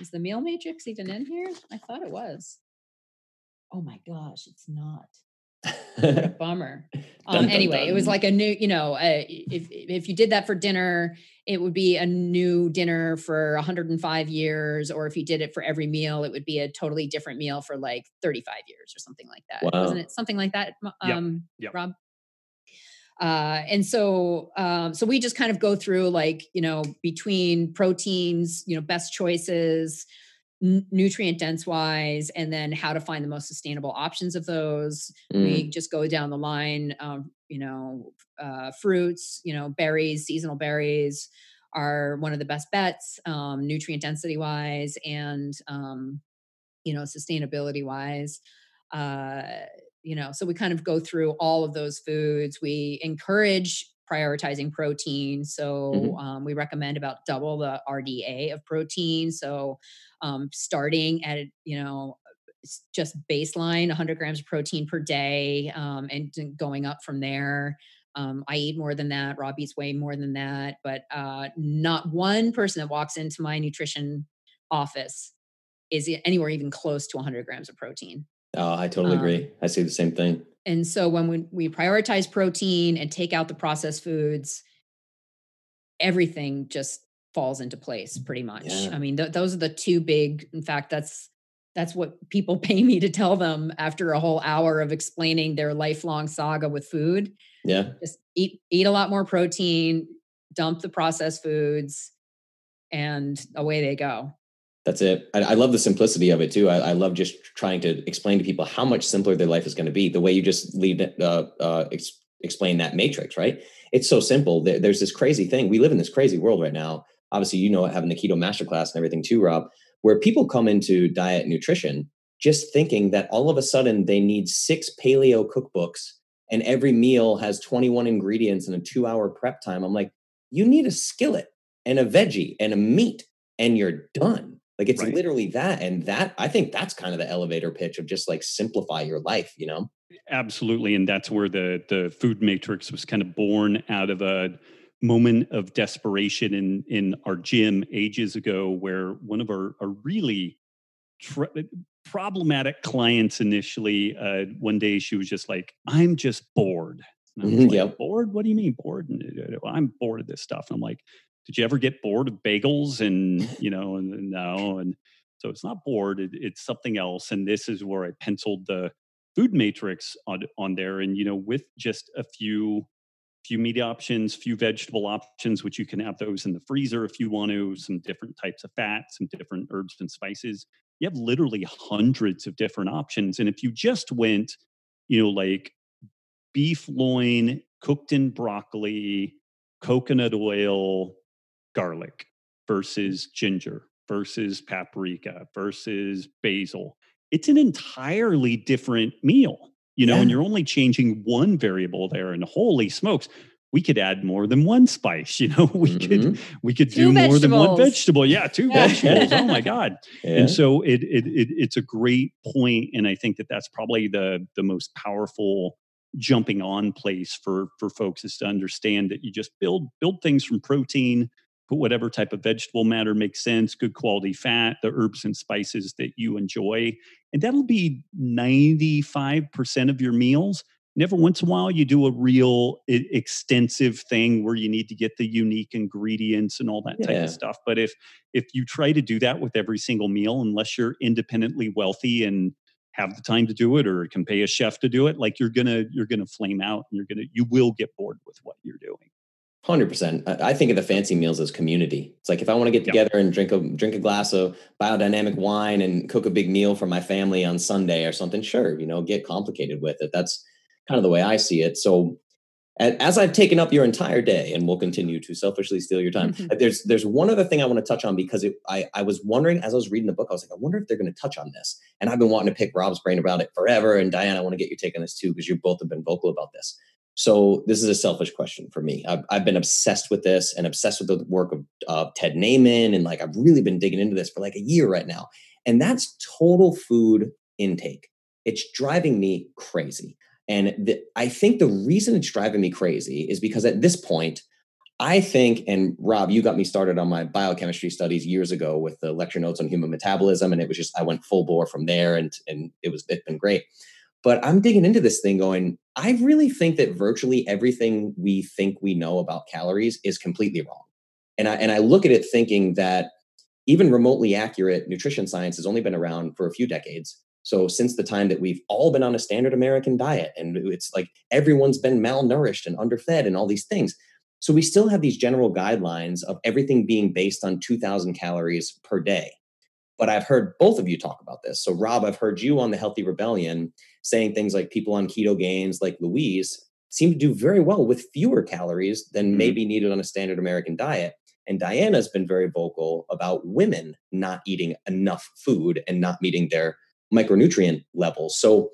Is the meal matrix even in here? I thought it was. Oh my gosh, it's not. What a bummer. Um, Dun, dun, anyway, it was like a new, you know, uh, if if you did that for dinner, it would be a new dinner for 105 years, or if you did it for every meal, it would be a totally different meal for like 35 years or something like that. Wow. Wasn't it something like that, Mo- Yep, um, yep. Robb? Uh, and so, um, so we just kind of go through like, you know, between proteins, you know, best choices, n- nutrient dense wise, and then how to find the most sustainable options of those. Mm, we just go down the line um, you know uh, fruits you know berries seasonal berries are one of the best bets um, nutrient density wise and um, you know sustainability wise uh, you know so we kind of go through all of those foods. We encourage prioritizing protein so Mhm. um, we recommend about double the rda of protein so um, starting at you know just baseline 100 grams of protein per day um, and going up from there um, i eat more than that Robb eats way more than that but uh, not one person that walks into my nutrition office is anywhere even close to 100 grams of protein oh, I totally Um, agree. I say the same thing. and so when we, we prioritize protein and take out the processed foods everything just falls into place pretty much Yeah. i mean th- those are the two big in fact that's that's what people pay me to tell them after a whole hour of explaining their lifelong saga with food Yeah. just eat eat a lot more protein dump the processed foods and away they go That's it. I, I love the simplicity of it too. I, I love just trying to explain to people how much simpler their life is going to be. The way you just leave it, uh, uh, ex- explain that matrix, right? It's so simple. There, there's this crazy thing. We live in this crazy world right now. Obviously, you know, it, having the keto masterclass and everything too, Robb, where people come into diet and nutrition just thinking that all of a sudden they need six paleo cookbooks and every meal has 21 ingredients and a two hour prep time. I'm like, you need a skillet and a veggie and a meat and you're done. Like it's Right. literally that. And that, I think that's kind of the elevator pitch of just like simplify your life, you know? Absolutely, and that's where the the food matrix was kind of born out of a moment of desperation in in our gym ages ago, where one of our, our really tr- problematic clients initially, uh, one day she was just like, "I'm just bored." And Mhm, like, yep. bored? What do you mean bored? And, uh, I'm bored of this stuff. And I'm like, did you ever get bored of bagels? And you know, and, and no, and so it's not bored. It, it's something else. And this is where I penciled the food matrix on on there. And you know, with just a few few meat options, few vegetable options, which you can have those in the freezer if you want to, some different types of fats, some different herbs and spices. You have literally hundreds of different options. And if you just went, you know, like beef loin cooked in broccoli, coconut oil, garlic versus ginger versus paprika versus basil. It's an entirely different meal, you know, and you're only changing one variable there. And holy smokes, we could add more than one spice, you know, we could Mhm. we could Two do more than one vegetable. Yeah, two vegetables. Oh my God. Yeah. And so it, it it it's a great point, and I think that that's probably the the most powerful jumping on place for for folks is to understand that you just build build things from protein, put whatever type of vegetable matter makes sense, good quality fat, the herbs and spices that you enjoy, and that'll be ninety five percent of your meals. And every once in a while, you do a real extensive thing where you need to get the unique ingredients and all that type of stuff. But if if you try to do that with every single meal, unless you're independently wealthy and have the time to do it or can pay a chef to do it, like you're gonna you're gonna flame out and you're gonna you will get bored with what you're doing. Hundred percent. I think of the fancy meals as community. It's like if I want to get Yeah. together and drink a drink a glass of biodynamic wine and cook a big meal for my family on Sunday or something, sure, you know, get complicated with it. That's kind of the way I see it. So, as I've taken up your entire day, and will continue to selfishly steal your time, uh, there's there's one other thing I want to touch on because it, I I was wondering as I was reading the book, I was like, I wonder if they're going to touch on this, and I've been wanting to pick Robb's brain about it forever. And Diane, I want to get your take on this too because you both have been vocal about this. So this is a selfish question for me. I've, I've been obsessed with this and obsessed with the work of uh, Ted Naiman, and like I've really been digging into this for like a year right now. And that's total food intake. It's driving me crazy. And the, I think the reason it's driving me crazy is because at this point, I think, and Robb, you got me started on my biochemistry studies years ago with the lecture notes on human metabolism, and it was just I went full bore from there, and and it was it's been great. But I'm digging into this thing going, I really think that virtually everything we think we know about calories is completely wrong. And I and I look at it thinking that even remotely accurate nutrition science has only been around for a few decades. So since the time that we've all been on a standard American diet and it's like everyone's been malnourished and underfed and all these things. So we still have these general guidelines of everything being based on 2000 calories per day. But I've heard both of you talk about this. So Robb, I've heard you on the Healthy Rebellion saying things like people on Ketogains, like Luis seem to do very well with fewer calories than mm-hmm. maybe needed on a standard American diet. And Diana's been very vocal about women not eating enough food and not meeting their micronutrient levels. So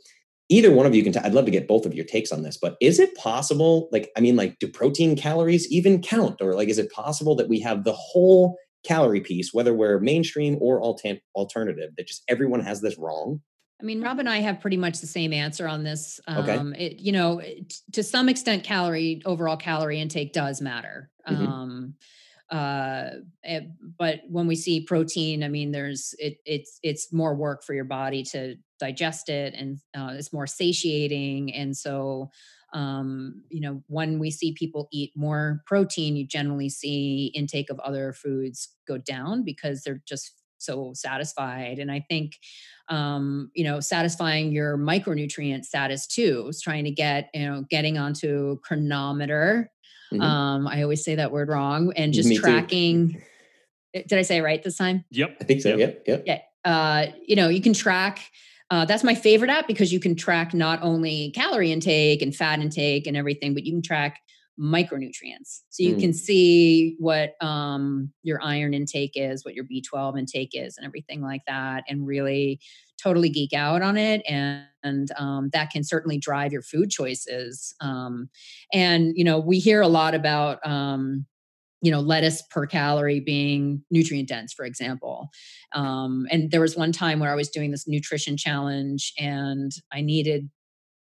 either one of you can t- I'd love to get both of your takes on this, but is it possible like I mean like do protein calories even count or like is it possible that we have the whole calorie piece whether we're mainstream or alter- alternative that just everyone has this wrong? I mean, Robb and I have pretty much the same answer on this. Um, okay. It, you know, to some extent, calorie overall calorie intake does matter. Mm-hmm. Um, uh eh, but when we see protein i mean there's it it's it's more work for your body to digest it and uh, it's more satiating and so um you know when we see people eat more protein you generally see intake of other foods go down because they're just so satisfied and i think um you know satisfying your micronutrient status too is trying to get you know getting onto Cronometer. Mm-hmm. Um, I always say that word wrong and just Me tracking. Too. Eh, did I say right this time? Yep. I think so. Yep. Yep. Yeah. Uh, you know, you can track. Uh, that's my favorite app because you can track not only calorie intake and fat intake and everything, but you can track micronutrients. So you mm. can see what um, your iron intake is, what your B12 intake is, and everything like that, and really totally geek out on it and, and um, that can certainly drive your food choices um, and you know we hear a lot about um, you know lettuce per calorie being nutrient dense for example um, and there was one time where i was doing this nutrition challenge and i needed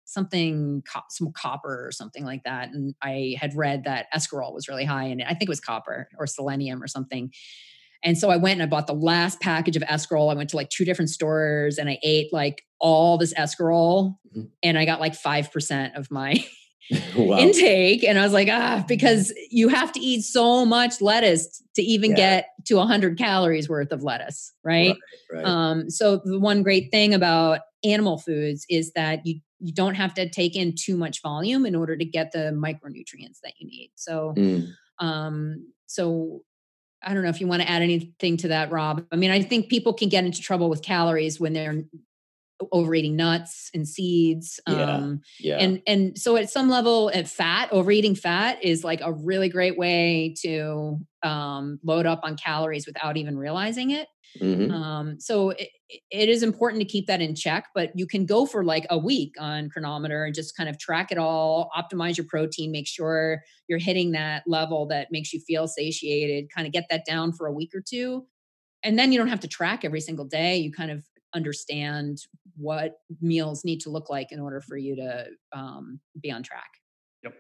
something some copper or something like that and i had read that escarole was really high in it i think it was copper or selenium or something and so I went and I bought the last package of escarole. I went to like two different stores and I ate like all this escarole mm-hmm. and I got like 5% of my wow. intake. And I was like, ah, because you have to eat so much lettuce to even yeah. get to 100 calories worth of lettuce, right? Right, right? Um, so the one great thing about animal foods is that you you don't have to take in too much volume in order to get the micronutrients that you need. So mm. um so I don't know if you want to add anything to that, Robb. I mean, I think people can get into trouble with calories when they're overeating nuts and seeds. Yeah, um, yeah. And and so at some level, at fat, overeating fat is like a really great way to um, load up on calories without even realizing it. Mm-hmm. Um, so it, it is important to keep that in check, but you can go for like a week on Cronometer and just kind of track it all, optimize your protein, make sure you're hitting that level that makes you feel satiated, kind of get that down for a week or two. And then you don't have to track every single day. You kind of understand what meals need to look like in order for you to um, be on track. Yep.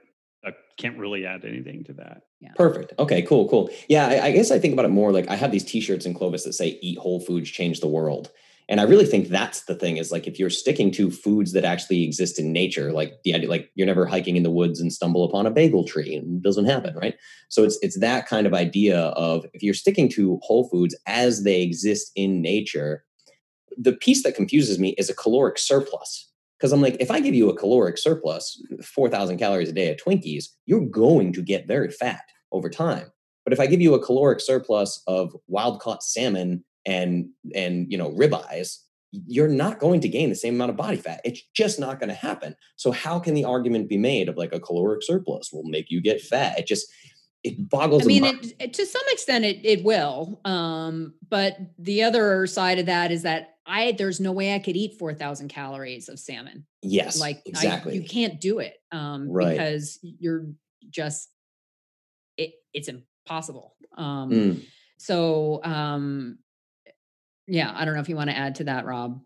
I can't really add anything to that. Yeah. Perfect. Okay, cool, cool. Yeah, I, I, guess I think about it more like I have these t-shirts in Clovis that say eat whole foods, change the world. And I really think that's the thing is like if you're sticking to foods that actually exist in nature, like the idea, like you're never hiking in the woods and stumble upon a bagel tree and it doesn't happen, right? So it's it's that kind of idea of if you're sticking to whole foods as they exist in nature, the piece that confuses me is a caloric surplus because I'm like, if I give you a caloric surplus, 4,000 calories a day of Twinkies, you're going to get very fat over time. But if I give you a caloric surplus of wild caught salmon and and you know ribeyes, you're not going to gain the same amount of body fat. It's just not going to happen. So how can the argument be made of like a caloric surplus will make you get fat? It just it boggles. I mean, it, to some extent, it it will. Um, but the other side of that is that I there's no way I could eat 4,000 calories of salmon. Yes. Like exactly. I, you can't do it. Um right. because you're just it it's impossible. Um mm. so um yeah, I don't know if you want to add to that, Robb.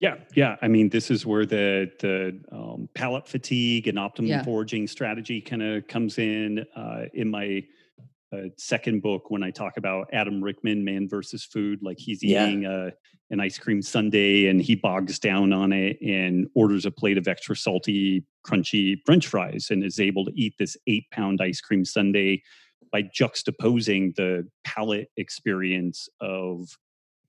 Yeah, yeah. I mean, this is where the the um, palate fatigue and optimum yeah. foraging strategy kind of comes in. Uh, in my uh, second book when I talk about Adam Richman, Man versus Food. Like he's Yeah. eating uh, an ice cream sundae and he bogs down on it and orders a plate of extra salty, crunchy French fries and is able to eat this eight pound ice cream sundae by juxtaposing the palate experience of,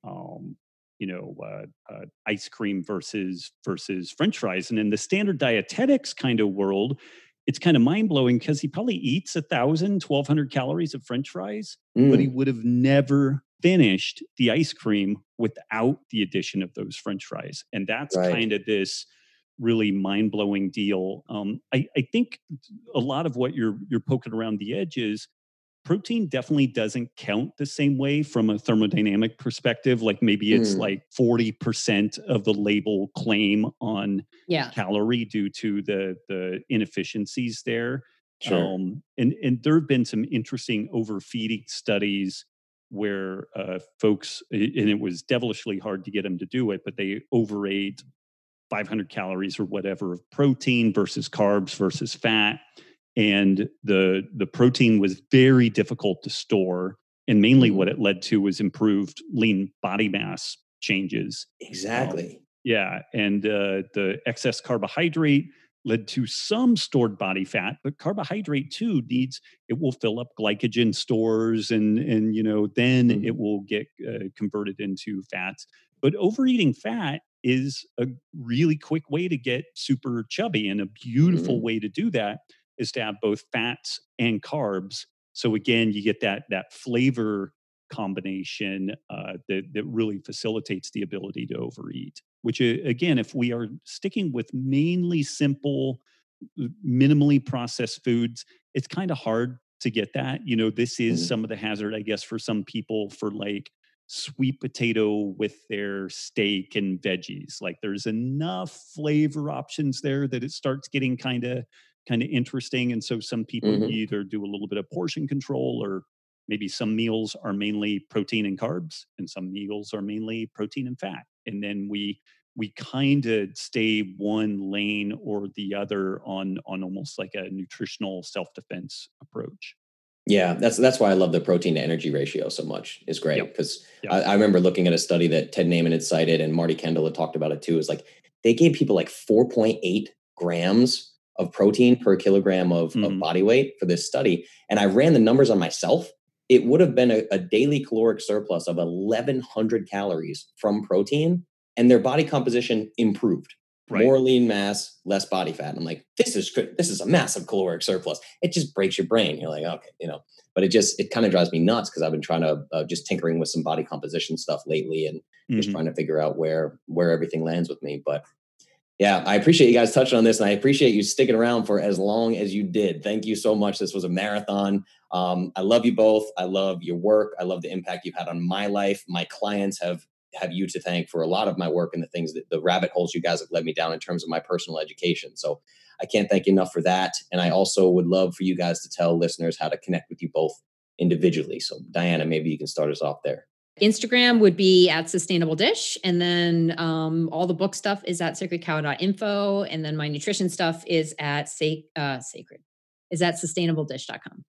um, you know, uh, uh, ice cream versus versus French fries. And in the standard dietetics kind of world, it's kind of mind blowing because he probably eats a thousand, twelve hundred calories of French fries, but he Mm, would have never finished the ice cream without the addition of those French fries. And that's Right. kind of this really mind blowing deal. Um, I, I think a lot of what you're you're poking around the edges. Protein definitely doesn't count the same way from a thermodynamic perspective. Like maybe it's Mm. like 40% of the label claim on Yeah. calorie due to the the inefficiencies there. sure. Um, and and there have been some interesting overfeeding studies where uh, folks, and it was devilishly hard to get them to do it, but they overate 500 calories or whatever of protein versus carbs versus fat, and the the protein was very difficult to store. And mainly, what it led to was improved lean body mass changes. exactly. Yeah, and uh, the excess carbohydrate led to some stored body fat, but carbohydrate too needs it will fill up glycogen stores, and and you know then Mhm. it will get uh, converted into fats. But overeating fat is a really quick way to get super chubby, and a beautiful Mhm. way to do that is to have both fats and carbs. So again, you get that that flavor combination uh, that that really facilitates the ability to overeat. Which uh, again, if we are sticking with mainly simple, minimally processed foods, it's kind of hard to get that. You know, this is Mhm. some of the hazard, I guess, for some people for like sweet potato with their steak and veggies. Like there's enough flavor options there that it starts getting kind of kind of interesting. And so some people Mhm. either do a little bit of portion control or maybe some meals are mainly protein and carbs and some meals are mainly protein and fat and then we we kind of stay one lane or the other on on almost like a nutritional self-defense approach Yeah, that's that's why I love the protein to energy ratio so much. It's great Yep. because Yep. I, I remember looking at a study that Ted Naiman had cited and Marty Kendall had talked about it too. Is like they gave people like 4.8 grams of protein per kilogram of, of Mhm. body weight for this study, and I ran the numbers on myself. It would have been a, a daily caloric surplus of 1,100 calories from protein, and their body composition improved Right. more lean mass, less body fat. And I'm like, this is. This is a massive caloric surplus. It just breaks your brain. You're like, okay, you know. But it just it kind of drives me nuts because I've been trying to uh, just tinkering with some body composition stuff lately and just Mhm. trying to figure out where where everything lands with me. But yeah, I appreciate you guys touching on this, and I appreciate you sticking around for as long as you did. Thank you so much. This was a marathon. Um, I love you both. I love your work. I love the impact you've had on my life. My clients have have you to thank for a lot of my work and the things that the rabbit holes you guys have led me down in terms of my personal education. So I can't thank you enough for that. And I also would love for you guys to tell listeners how to connect with you both individually. So Diana, maybe you can start us off there. Instagram would be at sustainable dish. And then um, all the book stuff is at sacredcow.info. And then my nutrition stuff is at sa- uh, sacred, is at sustainabledish.com.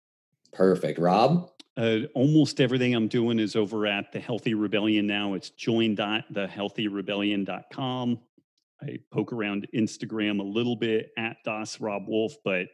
Perfect. Robb? Uh, almost everything I'm doing is over at the Healthy Rebellion now. It's join.thehealthyrebellion.com. I poke around Instagram a little bit at Das Robb Wolf, but I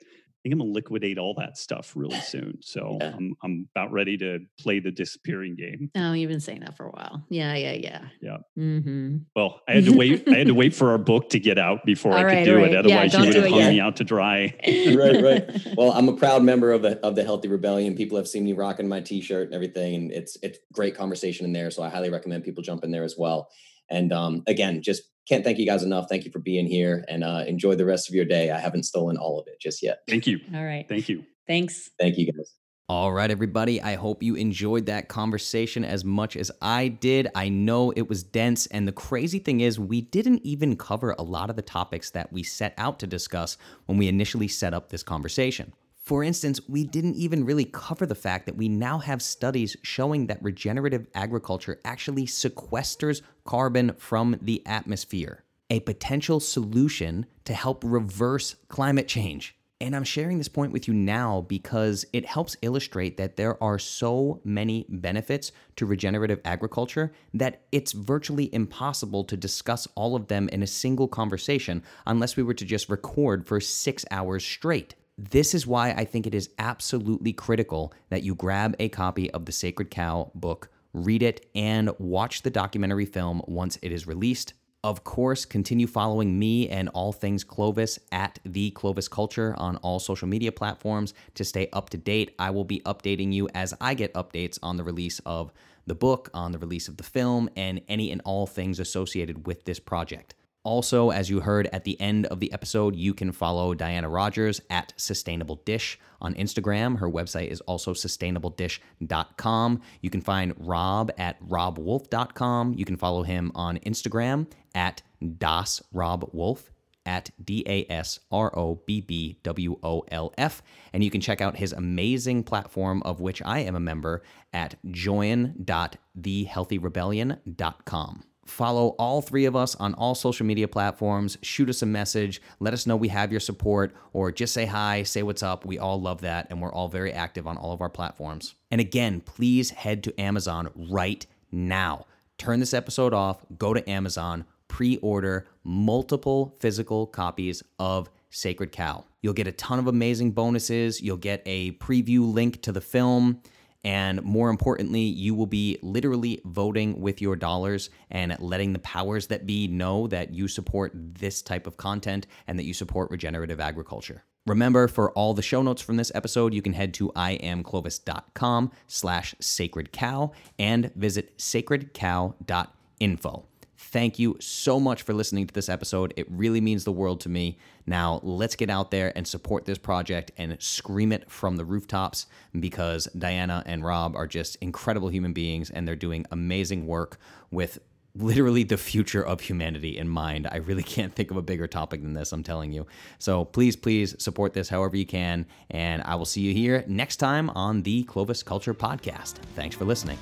think I'm gonna liquidate all that stuff really soon. So Yeah. I'm I'm about ready to play the disappearing game. Oh, you've been saying that for a while. Yeah, yeah, yeah. Yeah. Mm-hmm. Well, I had to wait. I had to wait for our book to get out before I All could right, do right. it. Otherwise, don't you would have hung yet. me out to dry. Right, right. Well, I'm a proud member of the of the Healthy Rebellion. People have seen me rocking my T-shirt and everything, and it's it's great conversation in there. So I highly recommend people jump in there as well. And um, again, just can't thank you guys enough. Thank you for being here, and uh, enjoy the rest of your day. I haven't stolen all of it just yet. Thank you. All right. Thank you. Thanks. Thank you guys. All right, everybody. I hope you enjoyed that conversation as much as I did. I know it was dense, and the crazy thing is, we didn't even cover a lot of the topics that we set out to discuss when we initially set up this conversation. For instance, we didn't even really cover the fact that we now have studies showing that regenerative agriculture actually sequesters carbon from the atmosphere, a potential solution to help reverse climate change. And I'm sharing this point with you now because it helps illustrate that there are so many benefits to regenerative agriculture that it's virtually impossible to discuss all of them in a single conversation unless we were to just record for six hours straight. This is why I think it is absolutely critical that you grab a copy of the Sacred Cow book, read it, and watch the documentary film once it is released. Of course, continue following me and all things Clovis at the Clovis Culture on all social media platforms to stay up to date. I will be updating you as I get updates on the release of the book, on the release of the film, and any and all things associated with this project. Also, as you heard at the end of the episode, you can follow Diana Rodgers at Sustainable Dish on Instagram. Her website is also sustainabledish.com. You can find Robb at robbwolf.com. You can follow him on Instagram at Das Robb Wolf at D A S R O B B W O L F. And you can check out his amazing platform, of which I am a member, at join.thehealthyrebellion.com. Follow all three of us on all social media platforms. Shoot us a message. Let us know we have your support, or just say hi, say what's up. We all love that, and we're all very active on all of our platforms. And again, please head to Amazon right now. Turn this episode off, go to Amazon, pre order multiple physical copies of Sacred Cow. You'll get a ton of amazing bonuses. You'll get a preview link to the film. And more importantly, you will be literally voting with your dollars and letting the powers that be know that you support this type of content and that you support regenerative agriculture. Remember, for all the show notes from this episode, you can head to iamclovis.com slash sacred cow and visit sacredcow.info. Thank you so much for listening to this episode. It really means the world to me. Now, let's get out there and support this project and scream it from the rooftops because Diana and Robb are just incredible human beings and they're doing amazing work with literally the future of humanity in mind. I really can't think of a bigger topic than this, I'm telling you. So please, please support this however you can. And I will see you here next time on the Clovis Culture Podcast. Thanks for listening.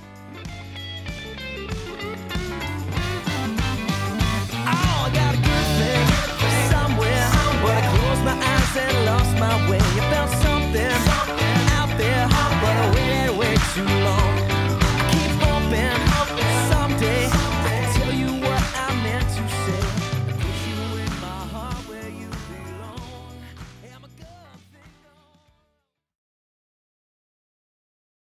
my way. You felt something, out there, but I waited way too long.